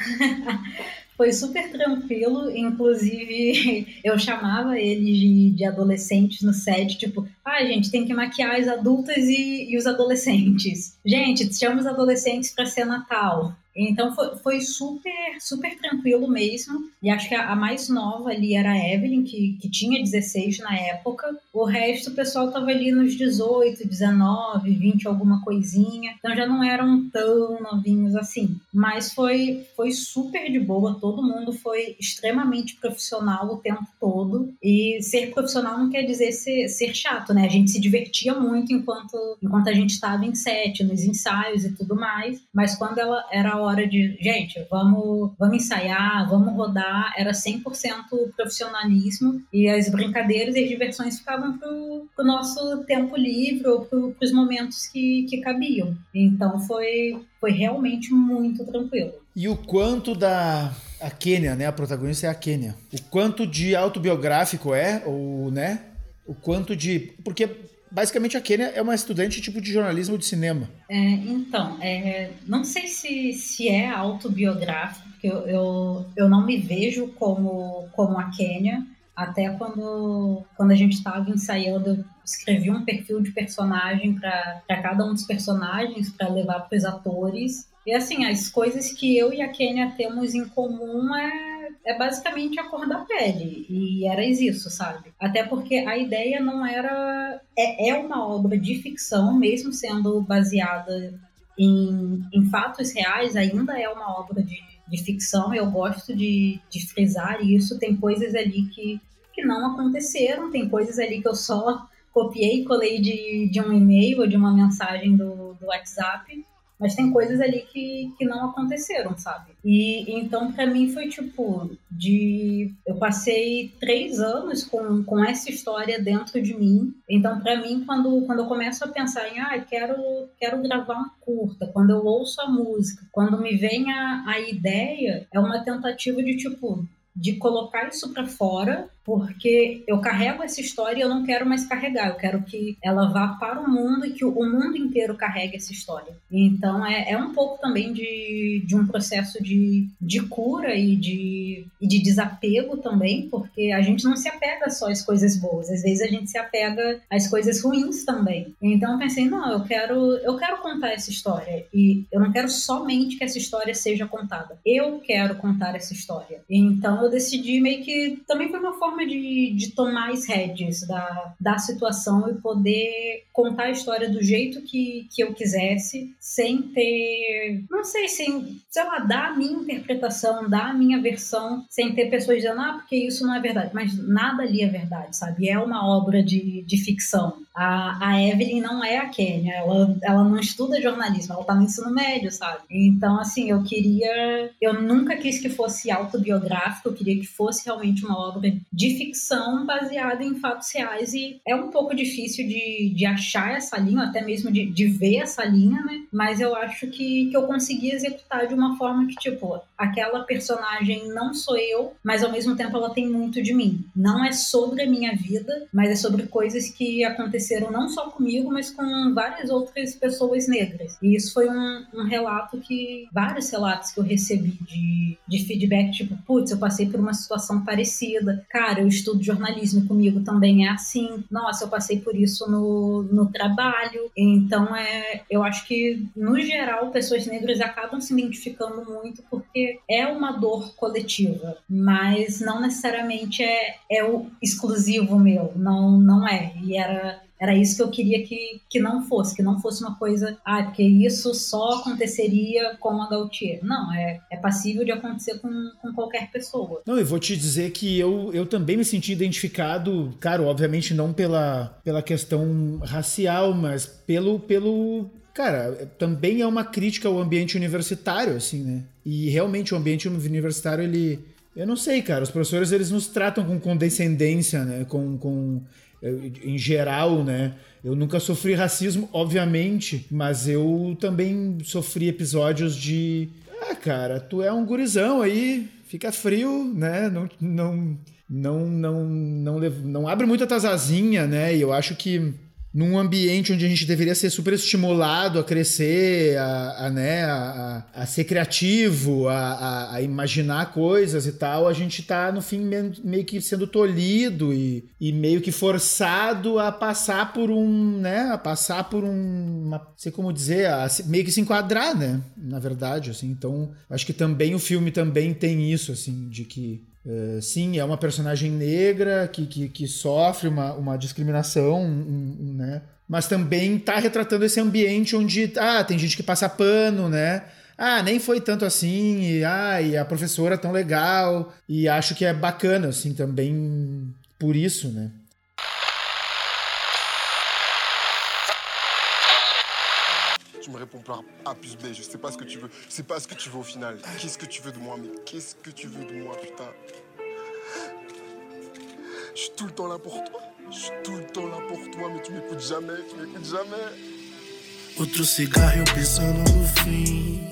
foi super tranquilo, inclusive eu chamava eles de, de adolescentes no set, tipo, ah, gente, tem que maquiar as adultas e, e os adolescentes. Gente, chama os adolescentes para ser Natal. Então foi, foi, super, super tranquilo mesmo. E acho que a, a, mais nova ali era a Evelyn, que, que tinha 16 na época. O resto, o pessoal tava ali nos 18, 19, 20, alguma coisinha. Então já não eram tão novinhos assim. Mas foi, foi super de boa. Todo mundo foi extremamente profissional o tempo todo. E ser profissional não quer dizer ser, ser chato, né? A gente se divertia muito enquanto, enquanto a gente estava em set, nos ensaios e tudo mais. Mas quando ela era hora de, gente, vamos, vamos ensaiar, vamos rodar, era 100% profissionalismo e as brincadeiras e as diversões ficavam pro, pro nosso tempo livre ou pro, pros momentos que, que cabiam. Então foi, foi realmente muito tranquilo. E o quanto da a Kênia, né? A protagonista é a Kênia. O quanto de autobiográfico é, ou, né? O quanto de. Porque basicamente a Kênia é uma estudante tipo de jornalismo de cinema. É, então, é, não sei se, se é autobiográfico, porque eu, eu, eu não me vejo como, como a Kênia. Até quando, quando a gente estava ensaiando, eu escrevi um perfil de personagem para cada um dos personagens para levar para os atores. E assim, as coisas que eu e a Kênia temos em comum é é basicamente a cor da pele. E era isso, sabe? Até porque a ideia não era. É, é uma obra de ficção, mesmo sendo baseada em, em fatos reais, ainda é uma obra de, de ficção. Eu gosto de, de frisar isso. Tem coisas ali que, que não aconteceram, tem coisas ali que eu só copiei e colei de, de um e-mail ou de uma mensagem do, do WhatsApp mas tem coisas ali que, que não aconteceram, sabe? E então, para mim, foi tipo: de. Eu passei três anos com, com essa história dentro de mim. Então, para mim, quando, quando eu começo a pensar em, ah, quero, quero gravar um curta, quando eu ouço a música, quando me vem a, a ideia, é uma tentativa de tipo. De colocar isso para fora porque eu carrego essa história e eu não quero mais carregar, eu quero que ela vá para o mundo e que o mundo inteiro carregue essa história. Então é, é um pouco também de, de um processo de, de cura e de, e de desapego também, porque a gente não se apega só às coisas boas, às vezes a gente se apega às coisas ruins também. Então eu pensei, não, eu quero, eu quero contar essa história e eu não quero somente que essa história seja contada, eu quero contar essa história. Então eu decidi meio que também foi uma forma forma de, de tomar as rédeas da, da situação e poder contar a história do jeito que, que eu quisesse, sem ter, não sei, sem, sei lá, dar a minha interpretação, dar a minha versão, sem ter pessoas dizendo, ah, porque isso não é verdade. Mas nada ali é verdade, sabe? É uma obra de, de ficção. A, a Evelyn não é a Kênia, ela, ela não estuda jornalismo, ela tá no ensino médio, sabe? Então, assim, eu queria. Eu nunca quis que fosse autobiográfico, eu queria que fosse realmente uma obra de ficção baseada em fatos reais. E é um pouco difícil de, de achar essa linha, até mesmo de, de ver essa linha, né? Mas eu acho que, que eu consegui executar de uma forma que, tipo, aquela personagem não sou eu, mas ao mesmo tempo ela tem muito de mim. Não é sobre a minha vida, mas é sobre coisas que aconteceram não só comigo, mas com várias outras pessoas negras. E isso foi um, um relato que. vários relatos que eu recebi de, de feedback, tipo, putz, eu passei por uma situação parecida. Cara, eu estudo jornalismo comigo também é assim. Nossa, eu passei por isso no, no trabalho. Então, é, eu acho que, no geral, pessoas negras acabam se identificando muito porque é uma dor coletiva, mas não necessariamente é, é o exclusivo meu. Não, não é. E era era isso que eu queria que, que não fosse, que não fosse uma coisa, ah, porque isso só aconteceria com a Gautier. Não, é, é passível de acontecer com, com qualquer pessoa. Não, eu vou te dizer que eu, eu também me senti identificado, claro, obviamente não pela, pela questão racial, mas pelo, pelo cara, também é uma crítica ao ambiente universitário, assim, né? E realmente o ambiente universitário, ele. Eu não sei, cara, os professores eles nos tratam com condescendência, né? Com, com em geral, né? Eu nunca sofri racismo, obviamente, mas eu também sofri episódios de. Ah, cara, tu é um gurizão aí, fica frio, né? Não, não, não, não, não, não, não abre muito a tuas asinhas, né? E eu acho que num ambiente onde a gente deveria ser super estimulado a crescer, a, a né, a, a, ser criativo, a, a, imaginar coisas e tal, a gente tá, no fim, meio que sendo tolhido e, e meio que forçado a passar por um, né, a passar por um, uma, sei como dizer, a meio que se enquadrar, né, na verdade, assim, então, acho que também o filme também tem isso, assim, de que Uh, sim, é uma personagem negra que, que, que sofre uma, uma discriminação, um, um, né? Mas também está retratando esse ambiente onde ah, tem gente que passa pano, né? Ah, nem foi tanto assim, e, ah, e a professora tão legal, e acho que é bacana, assim, também por isso, né? Tu me réponds par A plus B, je sais pas ce que tu veux. Je sais pas ce que tu veux au final. Qu'est-ce que tu veux de moi, mais qu'est-ce que tu veux de moi, putain Je suis tout le temps là pour toi. Je suis tout le temps là pour toi, mais tu m'écoutes jamais, tu m'écoutes jamais. Outro cigarro pensando no fim.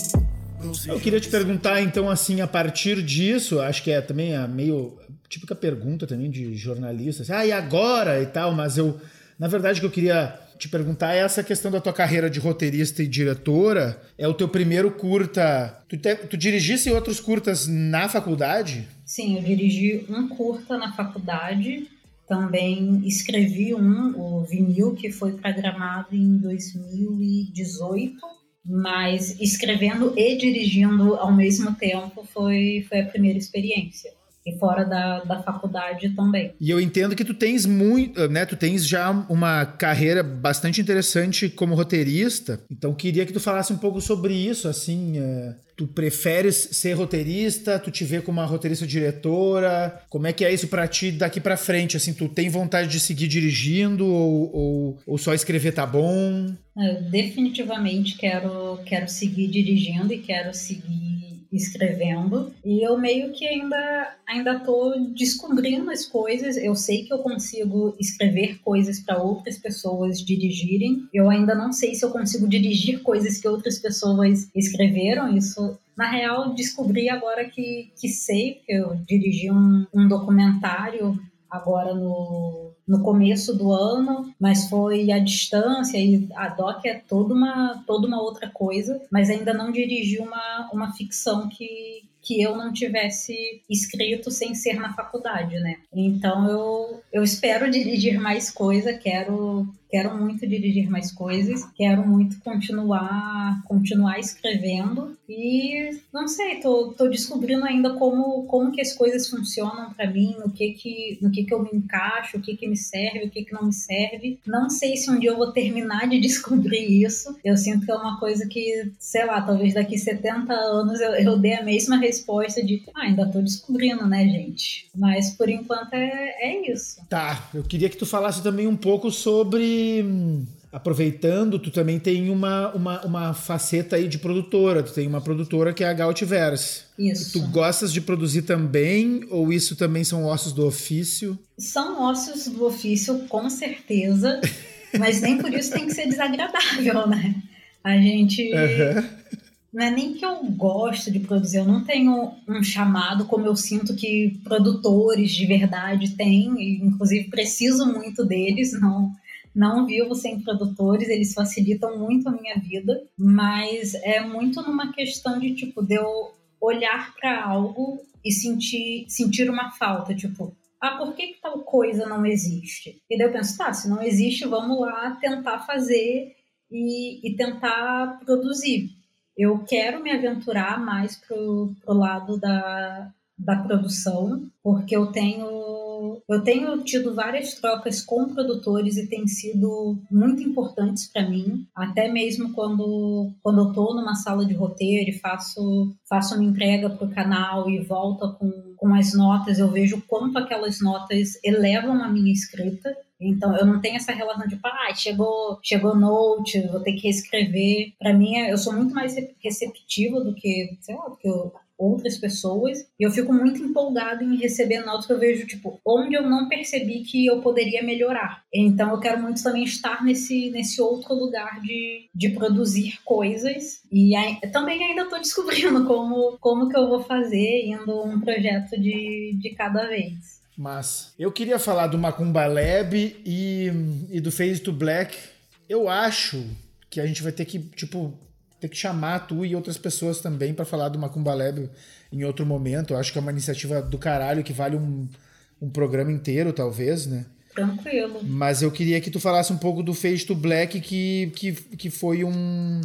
Eu queria te perguntar, então, assim, a partir disso, acho que é também a meio típica pergunta também de jornalista, assim, ah, e agora e tal, mas eu, na verdade, o que eu queria te perguntar é essa questão da tua carreira de roteirista e diretora. É o teu primeiro curta. Tu, te, tu dirigisse outros curtas na faculdade? Sim, eu dirigi um curta na faculdade. Também escrevi um, o Vinil, que foi programado em 2018. Mas escrevendo e dirigindo ao mesmo tempo foi, foi a primeira experiência e fora da, da faculdade também. E eu entendo que tu tens muito, né? Tu tens já uma carreira bastante interessante como roteirista. Então queria que tu falasse um pouco sobre isso, assim. É, tu preferes ser roteirista? Tu te vê como uma roteirista diretora? Como é que é isso para ti daqui para frente? Assim, tu tem vontade de seguir dirigindo ou, ou, ou só escrever tá bom? Eu definitivamente quero, quero seguir dirigindo e quero seguir escrevendo e eu meio que ainda ainda tô descobrindo as coisas. Eu sei que eu consigo escrever coisas para outras pessoas dirigirem. Eu ainda não sei se eu consigo dirigir coisas que outras pessoas escreveram. Isso na real descobri agora que que sei, porque eu dirigi um, um documentário agora no, no começo do ano, mas foi à distância e a DOC é toda uma, toda uma outra coisa, mas ainda não dirigi uma, uma ficção que, que eu não tivesse escrito sem ser na faculdade, né? Então eu, eu espero dirigir mais coisa, quero quero muito dirigir mais coisas, quero muito continuar continuar escrevendo e não sei, tô, tô descobrindo ainda como como que as coisas funcionam para mim, no que que no que que eu me encaixo, o que que me serve, o que que não me serve. Não sei se um dia eu vou terminar de descobrir isso. Eu sinto que é uma coisa que, sei lá, talvez daqui 70 anos eu, eu dê a mesma resposta de, ah, ainda tô descobrindo, né, gente? Mas por enquanto é, é isso. Tá, eu queria que tu falasse também um pouco sobre aproveitando, tu também tem uma, uma, uma faceta aí de produtora. Tu tem uma produtora que é a Gautiverse. Isso. Tu gostas de produzir também ou isso também são ossos do ofício? São ossos do ofício, com certeza. mas nem por isso tem que ser desagradável, né? A gente. Uhum. Não é nem que eu gosto de produzir, eu não tenho um chamado como eu sinto que produtores de verdade têm, e inclusive preciso muito deles, não não vivo sem produtores, eles facilitam muito a minha vida, mas é muito numa questão de tipo de eu olhar para algo e sentir sentir uma falta, tipo, ah, por que, que tal coisa não existe? E daí eu penso, tá, se não existe, vamos lá tentar fazer e, e tentar produzir. Eu quero me aventurar mais pro, pro lado da, da produção, porque eu tenho eu tenho tido várias trocas com produtores e tem sido muito importantes para mim, até mesmo quando quando eu tô numa sala de roteiro e faço faço uma entrega pro canal e volta com com as notas, eu vejo quanto aquelas notas elevam a minha escrita. Então eu não tenho essa relação de, ah, chegou, chegou note, vou ter que reescrever. Para mim, eu sou muito mais receptiva do que, sei lá, do que eu outras pessoas. E eu fico muito empolgado em receber notas que eu vejo, tipo, onde eu não percebi que eu poderia melhorar. Então eu quero muito também estar nesse, nesse outro lugar de, de produzir coisas. E aí, também ainda estou descobrindo como, como que eu vou fazer, indo um projeto de, de cada vez. Mas eu queria falar do Macumba Lab e, e do Phase to Black. Eu acho que a gente vai ter que, tipo, ter que chamar tu e outras pessoas também para falar do Macumba Lab em outro momento. Eu acho que é uma iniciativa do caralho que vale um, um programa inteiro, talvez, né? Tranquilo. Mas eu queria que tu falasse um pouco do Face to Black, que, que, que foi um.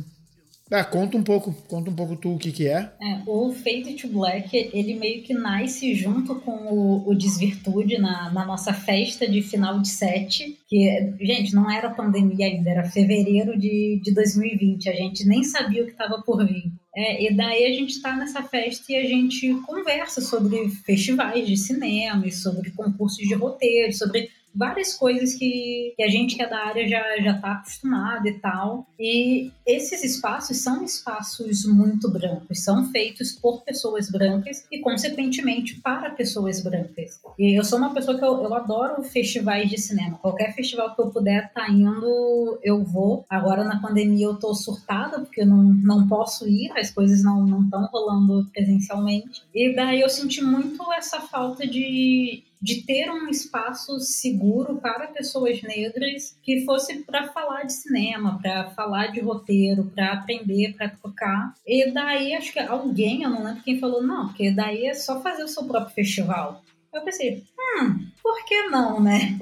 Ah, conta um pouco, conta um pouco tu o que que é. É, o Fade to Black, ele meio que nasce junto com o, o Desvirtude na, na nossa festa de final de set, que, gente, não era pandemia ainda, era fevereiro de, de 2020, a gente nem sabia o que estava por vir. É, e daí a gente está nessa festa e a gente conversa sobre festivais de cinema, sobre concursos de roteiro, sobre várias coisas que, que a gente que é da área já já está acostumado e tal. E esses espaços são espaços muito brancos, são feitos por pessoas brancas e, consequentemente, para pessoas brancas. E eu sou uma pessoa que eu, eu adoro festivais de cinema. Qualquer festival que eu puder estar tá indo, eu vou. Agora, na pandemia, eu tô surtada, porque eu não, não posso ir, as coisas não estão rolando presencialmente. E daí eu senti muito essa falta de de ter um espaço seguro para pessoas negras que fosse para falar de cinema, para falar de roteiro, para aprender, para tocar. E daí acho que alguém, eu não lembro quem falou, não, porque daí é só fazer o seu próprio festival. Eu pensei, hum, por que não, né?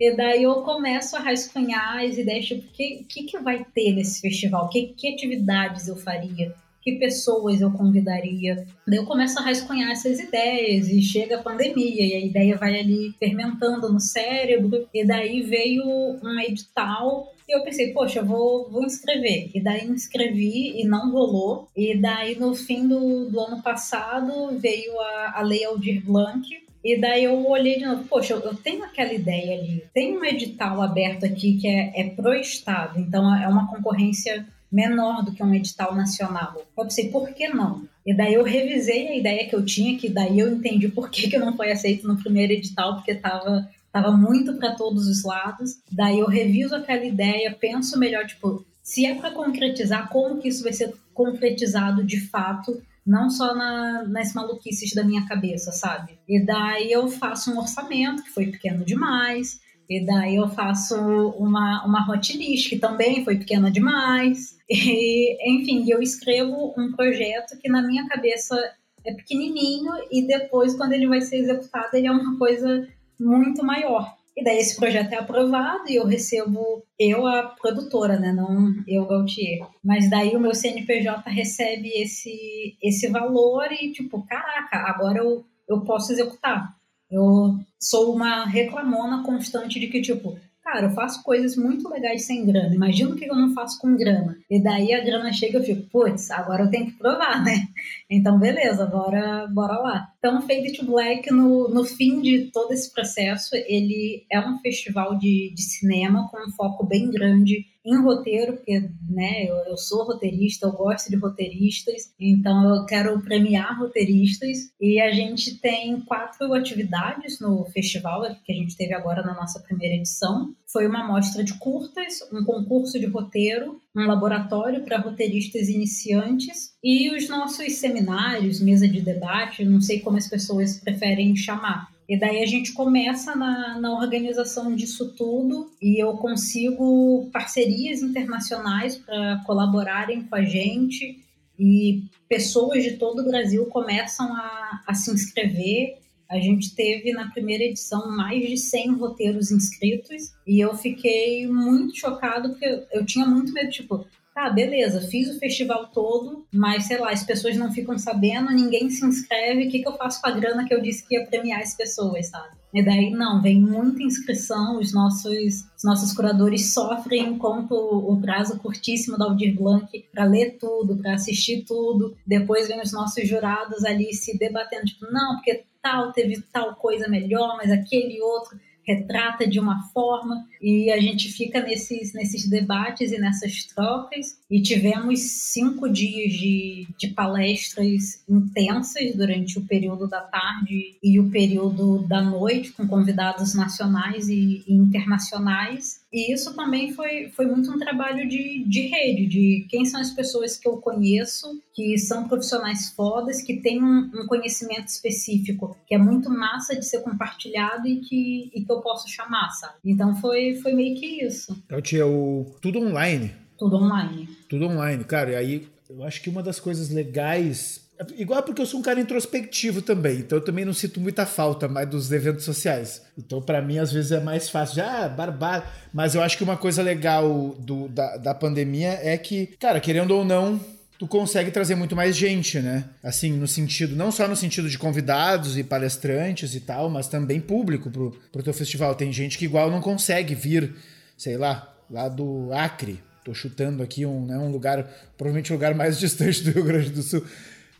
E daí eu começo a rascunhar as ideias, tipo, o que, que, que vai ter nesse festival? Que, que atividades eu faria? Que pessoas eu convidaria. Daí eu começo a rascunhar essas ideias e chega a pandemia e a ideia vai ali fermentando no cérebro e daí veio um edital e eu pensei, poxa, eu vou, vou inscrever. E daí me inscrevi e não rolou. E daí no fim do, do ano passado veio a, a Lei Aldir Blanc, e daí eu olhei de novo, poxa, eu tenho aquela ideia ali, tem um edital aberto aqui que é, é pro Estado, então é uma concorrência menor do que um edital nacional. Eu pensei, por que não? E daí eu revisei a ideia que eu tinha, que daí eu entendi por que, que não foi aceito no primeiro edital, porque estava tava muito para todos os lados. Daí eu reviso aquela ideia, penso melhor, tipo, se é para concretizar, como que isso vai ser concretizado de fato, não só na, nas maluquices da minha cabeça, sabe? E daí eu faço um orçamento que foi pequeno demais, e daí eu faço uma, uma hot list, que também foi pequena demais. E, enfim, eu escrevo um projeto que na minha cabeça é pequenininho e depois, quando ele vai ser executado, ele é uma coisa muito maior. E daí esse projeto é aprovado e eu recebo, eu a produtora, né, não eu Gautier. Mas daí o meu CNPJ recebe esse, esse valor e tipo, caraca, agora eu, eu posso executar. Eu sou uma reclamona constante de que, tipo, cara, eu faço coisas muito legais sem grana. Imagina o que eu não faço com grana. E daí a grana chega e eu fico, putz, agora eu tenho que provar, né? Então, beleza, bora, bora lá. Então, Fade to Black, no, no fim de todo esse processo, ele é um festival de, de cinema com um foco bem grande em roteiro, porque né, eu, eu, sou roteirista, eu gosto de roteiristas, então eu quero premiar roteiristas. E a gente tem quatro atividades no festival que a gente teve agora na nossa primeira edição. Foi uma mostra de curtas, um concurso de roteiro, um laboratório para roteiristas iniciantes e os nossos seminários, mesa de debate, não sei como as pessoas preferem chamar. E daí a gente começa na, na organização disso tudo e eu consigo parcerias internacionais para colaborarem com a gente e pessoas de todo o Brasil começam a, a se inscrever. A gente teve na primeira edição mais de 100 roteiros inscritos e eu fiquei muito chocado porque eu tinha muito medo, tipo, tá, beleza, fiz o festival todo, mas sei lá, as pessoas não ficam sabendo, ninguém se inscreve, o que, que eu faço com a grana que eu disse que ia premiar as pessoas, sabe? E daí, não, vem muita inscrição, os nossos, os nossos curadores sofrem enquanto o prazo curtíssimo da Aldir Blanc para ler tudo, para assistir tudo. Depois vem os nossos jurados ali se debatendo, tipo, não, porque tal teve tal coisa melhor, mas aquele outro retrata de uma forma. E a gente fica nesses, nesses debates e nessas trocas. E tivemos cinco dias de, de palestras intensas durante o período da tarde e o período da noite com convidados nacionais e, e internacionais. E isso também foi, foi muito um trabalho de, de rede, de quem são as pessoas que eu conheço que são profissionais fodas, que têm um, um, conhecimento específico, que é muito massa de ser compartilhado e que, e que eu posso chamar, sabe? Então foi, foi meio que isso. Então tinha o tudo online. Tudo online. Tudo online, cara. E aí eu acho que uma das coisas legais Igual porque eu sou um cara introspectivo também, então eu também não sinto muita falta mais dos eventos sociais. Então, para mim, às vezes é mais fácil. Ah, barbado. Mas eu acho que uma coisa legal do, da, da pandemia é que, cara, querendo ou não, tu consegue trazer muito mais gente, né? Assim, no sentido, não só no sentido de convidados e palestrantes e tal, mas também público pro, pro teu festival. Tem gente que igual não consegue vir, sei lá, lá do Acre. Tô chutando aqui um, né, um lugar, provavelmente o lugar mais distante do Rio Grande do Sul.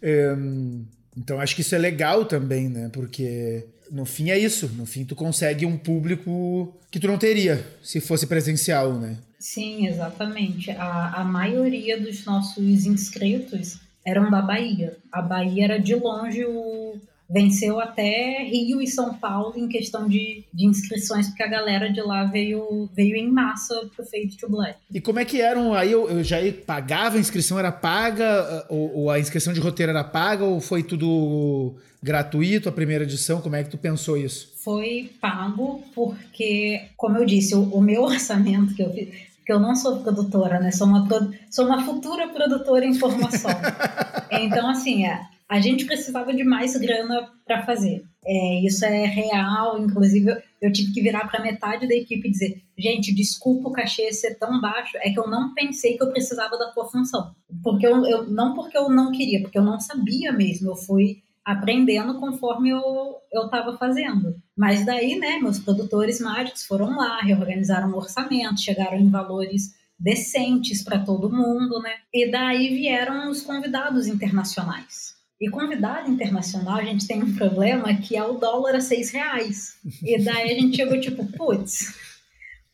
Um, então acho que isso é legal também, né? Porque no fim é isso. No fim tu consegue um público que tu não teria se fosse presencial, né? Sim, exatamente. A, a maioria dos nossos inscritos eram da Bahia. A Bahia era de longe o, venceu até Rio e São Paulo em questão de, de inscrições, porque a galera de lá veio, veio em massa pro Fade to Black. E como é que eram? Aí eu, eu já pagava, a inscrição era paga, ou, ou, a inscrição de roteiro era paga, ou foi tudo gratuito a primeira edição? Como é que tu pensou isso? Foi pago, porque, como eu disse, o, o meu orçamento que eu fiz porque eu não sou produtora, né? Sou uma, sou uma futura produtora em formação. então, assim, é, a gente precisava de mais grana para fazer. É, isso é real, inclusive eu tive que virar para metade da equipe e dizer: gente, desculpa o cachê ser tão baixo, é que eu não pensei que eu precisava da tua função. Porque eu, eu não porque eu não queria, porque eu não sabia mesmo. Eu fui aprendendo conforme eu estava fazendo. Mas daí, né, meus produtores mágicos foram lá, reorganizaram o orçamento, chegaram em valores decentes para todo mundo, né? E daí vieram os convidados internacionais. E convidado internacional, a gente tem um problema que é o dólar a seis reais. E daí a gente chegou tipo, putz,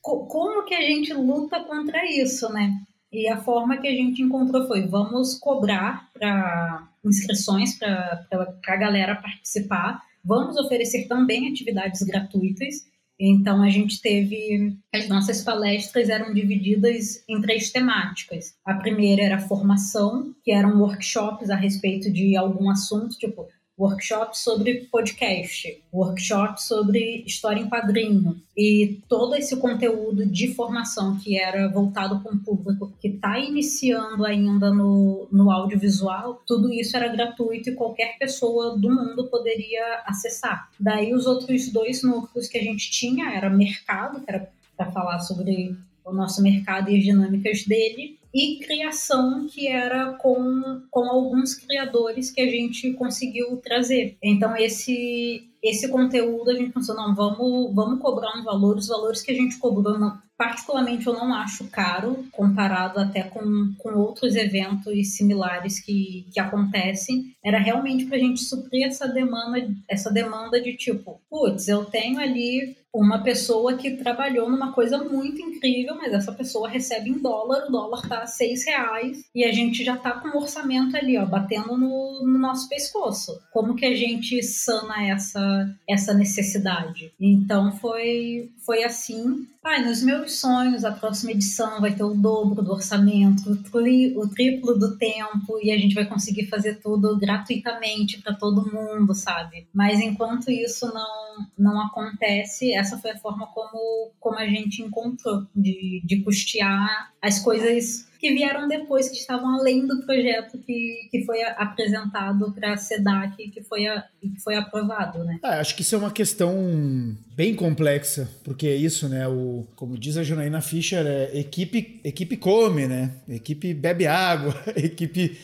como que a gente luta contra isso, né? E a forma que a gente encontrou foi: vamos cobrar para inscrições para a galera participar, vamos oferecer também atividades gratuitas. Então, a gente teve. As nossas palestras eram divididas em três temáticas. A primeira era formação, que eram workshops a respeito de algum assunto, tipo workshop sobre podcast, workshop sobre história em quadrinho e todo esse conteúdo de formação que era voltado para um público que está iniciando ainda no, no audiovisual, tudo isso era gratuito e qualquer pessoa do mundo poderia acessar. Daí os outros dois núcleos que a gente tinha era mercado, que era para falar sobre o nosso mercado e as dinâmicas dele, e criação, que era com, com alguns criadores que a gente conseguiu trazer. Então, esse, esse conteúdo a gente pensou, não, vamos, vamos cobrar um valor, os valores que a gente cobrou, não, particularmente eu não acho caro, comparado até com, com outros eventos similares que, que acontecem, era realmente para a gente suprir essa demanda, essa demanda de tipo, putz, eu tenho ali uma pessoa que trabalhou numa coisa muito incrível, mas essa pessoa recebe em dólar, o dólar tá a seis reais e a gente já tá com o orçamento ali, ó, batendo no, no nosso pescoço. Como que a gente sana essa, essa necessidade? Então foi, foi assim. Pai, nos meus sonhos, a próxima edição vai ter o dobro do orçamento, o, tri, o triplo do tempo, e a gente vai conseguir fazer tudo gratuitamente para todo mundo, sabe? Mas enquanto isso não, não acontece, essa foi a forma como, como a gente encontrou de, de custear as coisas que vieram depois, que estavam além do projeto que, que foi apresentado para a SEDAC que foi, a, que foi aprovado, né? Ah, acho que isso é uma questão bem complexa, porque é isso, né? O, como diz a Janaína Fischer, é, equipe, equipe come, né? Equipe bebe água, equipe,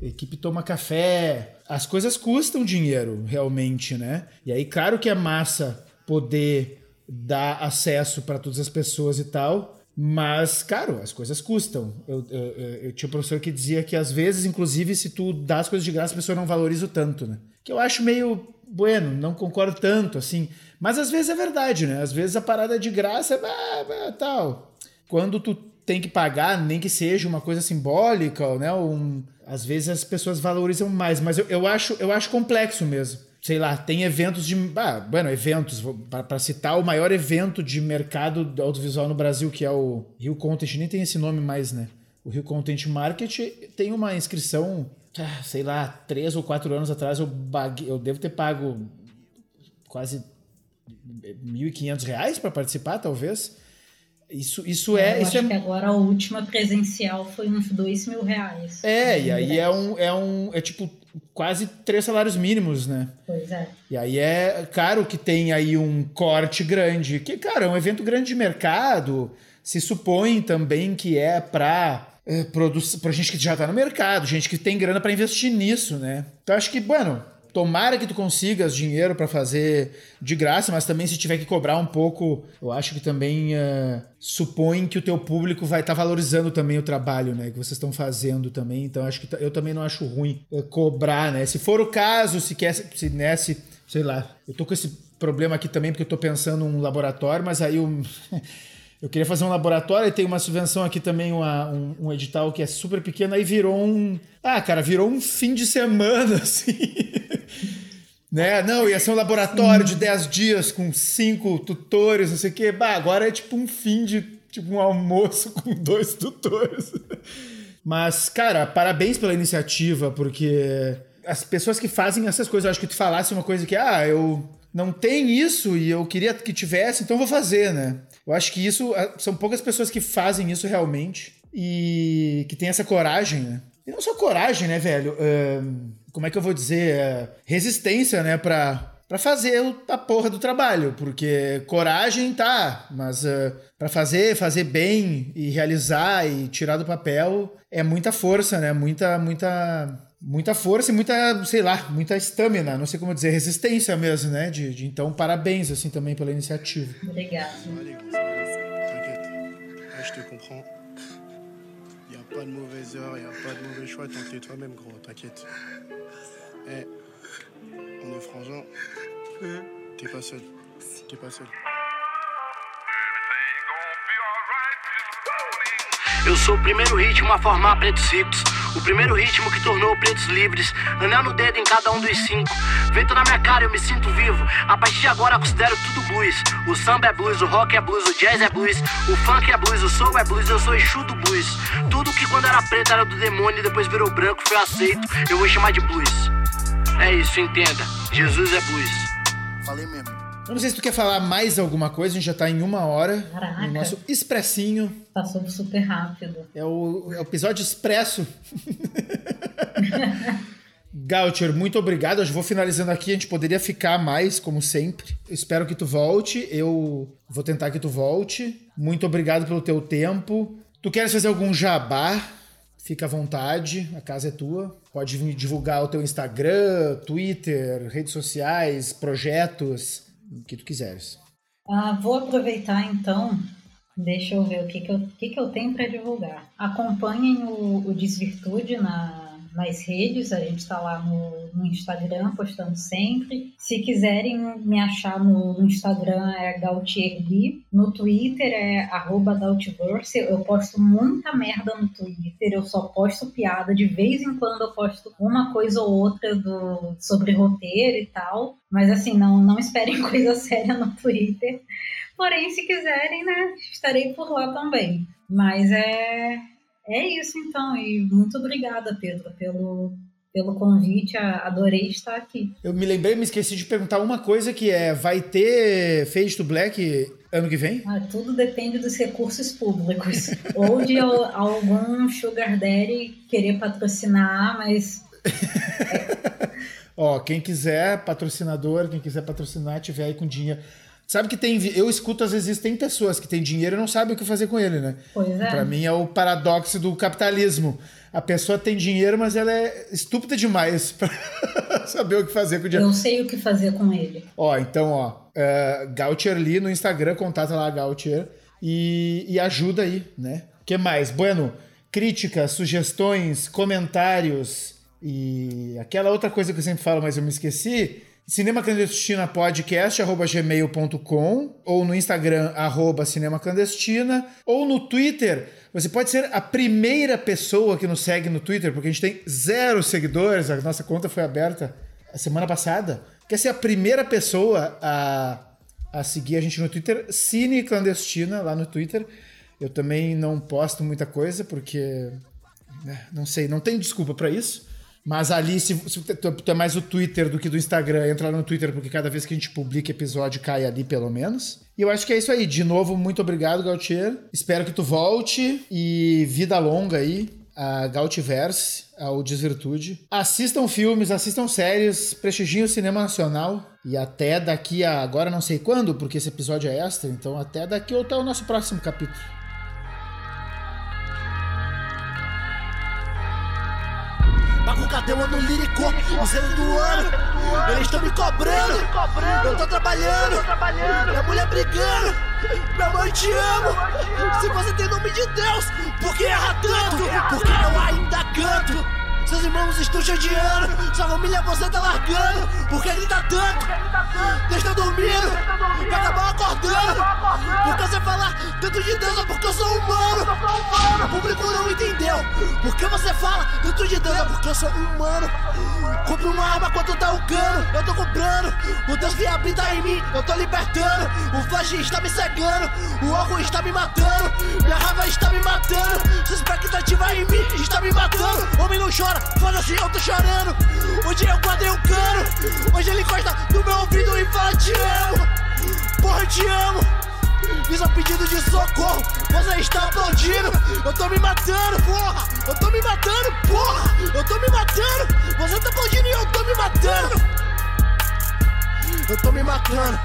equipe toma café. As coisas custam dinheiro, realmente, né? E aí, claro que é massa poder dar acesso para todas as pessoas e tal, mas, caro, as coisas custam. Eu, eu, eu, tinha um professor que dizia que às vezes, inclusive, se tu dá as coisas de graça, a pessoa não valoriza o tanto, né? Que eu acho meio bueno, não concordo tanto, assim. Mas às vezes é verdade, né? Às vezes a parada é de graça, é, é, tal. Quando tu tem que pagar, nem que seja uma coisa simbólica, né? Um, às vezes as pessoas valorizam mais, mas eu, eu, acho, eu acho complexo mesmo sei lá, tem eventos de. Ah, bueno, eventos, para citar o maior evento de mercado audiovisual no Brasil, que é o Rio Content, nem tem esse nome mais, né? O Rio Content Market tem uma inscrição ah, sei lá, três ou quatro anos atrás eu, baguei, eu devo ter pago quase 1.500 reais para participar, talvez. Isso, isso é. Eu isso acho é... que agora a última presencial foi uns dois mil reais. É, e aí é um, é um. É tipo quase três salários mínimos, né? Pois é. E aí é claro que tem aí um corte grande, que, cara, é um evento grande de mercado. Se supõe também que é para é, para gente que já está no mercado, gente que tem grana para investir nisso, né? Então acho que, bueno, tomara que tu consigas dinheiro para fazer de graça, mas também se tiver que cobrar um pouco, eu acho que também uh, supõe que o teu público vai estar tá valorizando também o trabalho, né, que vocês estão fazendo também. Então acho que eu também não acho ruim uh, cobrar, né? Se for o caso, se quer, se nesse, sei lá, eu tô com esse problema aqui também porque eu tô pensando um laboratório, mas aí o Eu queria fazer um laboratório e tem uma subvenção aqui também, uma, um, um, edital que é super pequeno, aí virou um. Ah, cara, virou um fim de semana, assim. né? Não, ia ser um laboratório de 10 dias com cinco tutores, não sei o quê. Bah, agora é tipo um fim de. Tipo um almoço com dois tutores. Mas, cara, parabéns pela iniciativa, porque as pessoas que fazem essas coisas, eu acho que tu falasse uma coisa que, ah, eu não tem isso e eu queria que tivesse, então vou fazer, né? Eu acho que isso são poucas pessoas que fazem isso realmente e que tem essa coragem, né? E não só coragem, né, velho? Uh, como é que eu vou dizer? Uh, resistência, né, pra, pra fazer a porra do trabalho. Porque coragem tá, mas uh, pra fazer, fazer bem e realizar e tirar do papel é muita força, né? Muita, muita muita força e muita, sei lá, muita estamina, não sei como dizer, resistência mesmo, né? De, de, então, parabéns assim também pela iniciativa. Obrigada. Je te comprends. Il a pas de mauvaise heure, il a pas de mauvais choix, tant que t'es toi-même, gros, t'inquiète. Eh, on est frangin. T'es pas seul. T'es pas seul. Eu sou o primeiro ritmo a formar pretos ricos. O primeiro ritmo que tornou pretos livres. Anel no dedo em cada um dos cinco. Vento na minha cara, eu me sinto vivo. A partir de agora considero tudo blues. O samba é blues, o rock é blues, o jazz é blues. O funk é blues, o soul é blues, eu sou Exu do blues. Tudo que quando era preto era do demônio e depois virou branco foi aceito. Eu vou chamar de blues. É isso, entenda. Jesus é blues. Falei mesmo. Eu não sei se tu quer falar mais alguma coisa, a gente já tá em uma hora. Caraca. No nosso expressinho. Passou super rápido. É o, é o episódio expresso. Gaucher, muito obrigado. Eu vou finalizando aqui. A gente poderia ficar mais, como sempre. Espero que tu volte. Eu vou tentar que tu volte. Muito obrigado pelo teu tempo. Tu queres fazer algum jabá? Fica à vontade, a casa é tua. Pode divulgar o teu Instagram, Twitter, redes sociais, projetos o que tu quiseres. Ah, vou aproveitar então, deixa eu ver o que, que, eu, que, que eu tenho para divulgar. Acompanhem o, o Desvirtude na, nas redes, a gente está lá no, no, Instagram postando sempre. Se quiserem me achar no, no Instagram é GautierB, no Twitter é arroba Gautiverse. Eu posto muita merda no Twitter, eu só posto piada, de vez em quando eu posto uma coisa ou outra do, sobre roteiro e tal. Mas assim, não, não esperem coisa séria no Twitter. Porém, se quiserem, né, estarei por lá também. Mas é, é isso então, e muito obrigada, Pedro, pelo, pelo convite, adorei estar aqui. Eu me lembrei, me esqueci de perguntar uma coisa que é, vai ter Fade to Black ano que vem? Ah, tudo depende dos recursos públicos, ou de algum sugar daddy querer patrocinar, mas... Ó, quem quiser patrocinador, quem quiser patrocinar, tiver aí com dinheiro... Sabe que tem. Eu escuto, às vezes, tem pessoas que têm dinheiro e não sabem o que fazer com ele, né? Pois é. Pra mim é o paradoxo do capitalismo. A pessoa tem dinheiro, mas ela é estúpida demais pra saber o que fazer com o dinheiro. Eu sei o que fazer com ele. Ó, então, ó, uh, Gautier Lee no Instagram, contata lá a Gautier e, e ajuda aí, né? O que mais? Bueno, críticas, sugestões, comentários e aquela outra coisa que eu sempre falo, mas eu me esqueci Cinema Clandestina Podcast, arroba gmail.com, ou no Instagram, arroba Cinema Clandestina, ou no Twitter. Você pode ser a primeira pessoa que nos segue no Twitter, porque a gente tem zero seguidores, a nossa conta foi aberta a semana passada. Quer ser a primeira pessoa a, a seguir a gente no Twitter? Cine Clandestina, lá no Twitter. Eu também não posto muita coisa, porque. Né, não sei, não tem desculpa para isso. Mas ali, se, se tu, tu é mais o Twitter do que do Instagram, entra lá no Twitter, porque cada vez que a gente publica episódio cai ali, pelo menos. E eu acho que é isso aí. De novo, muito obrigado, Gautier. Espero que tu volte e vida longa aí a Gautiverse, ao Desvirtude. Assistam filmes, assistam séries, prestigiem o cinema nacional. E até daqui a agora não sei quando, porque esse episódio é extra, então até daqui ou até o nosso próximo capítulo. O ano lírico? O zero do ano. Eles estão me cobrando. Eu tô trabalhando. Minha mulher brigando. Minha mãe te amo. Se você tem nome de Deus, por que erra tanto? Porque eu ainda canto. Seus irmãos estão te odiando, sua família você tá largando. Por que grita tanto? Deixa eu dormindo, vai acabar acordando. Por que você fala tanto de Deus é porque eu sou humano. O público não entendeu. Por que você fala tanto de Deus é porque eu sou humano. Compre uma arma quanto tá o cano, eu tô comprando. O Deus que habita em mim, eu tô libertando. O flash está me cegando, o óculos está me matando. Minha raiva está me matando. Sua expectativa em mim está me matando. Homem não chora, foda-se, eu tô chorando. Hoje eu guardei o cano. Hoje ele encosta no meu ouvido e fala: Te amo. Porra, eu te amo. Fiz um pedido de socorro, você está aplaudindo. Eu tô me matando, porra. Eu tô me matando, porra. Eu tô me matando. Você tá aplaudindo e eu tô me matando. Eu tô me matando.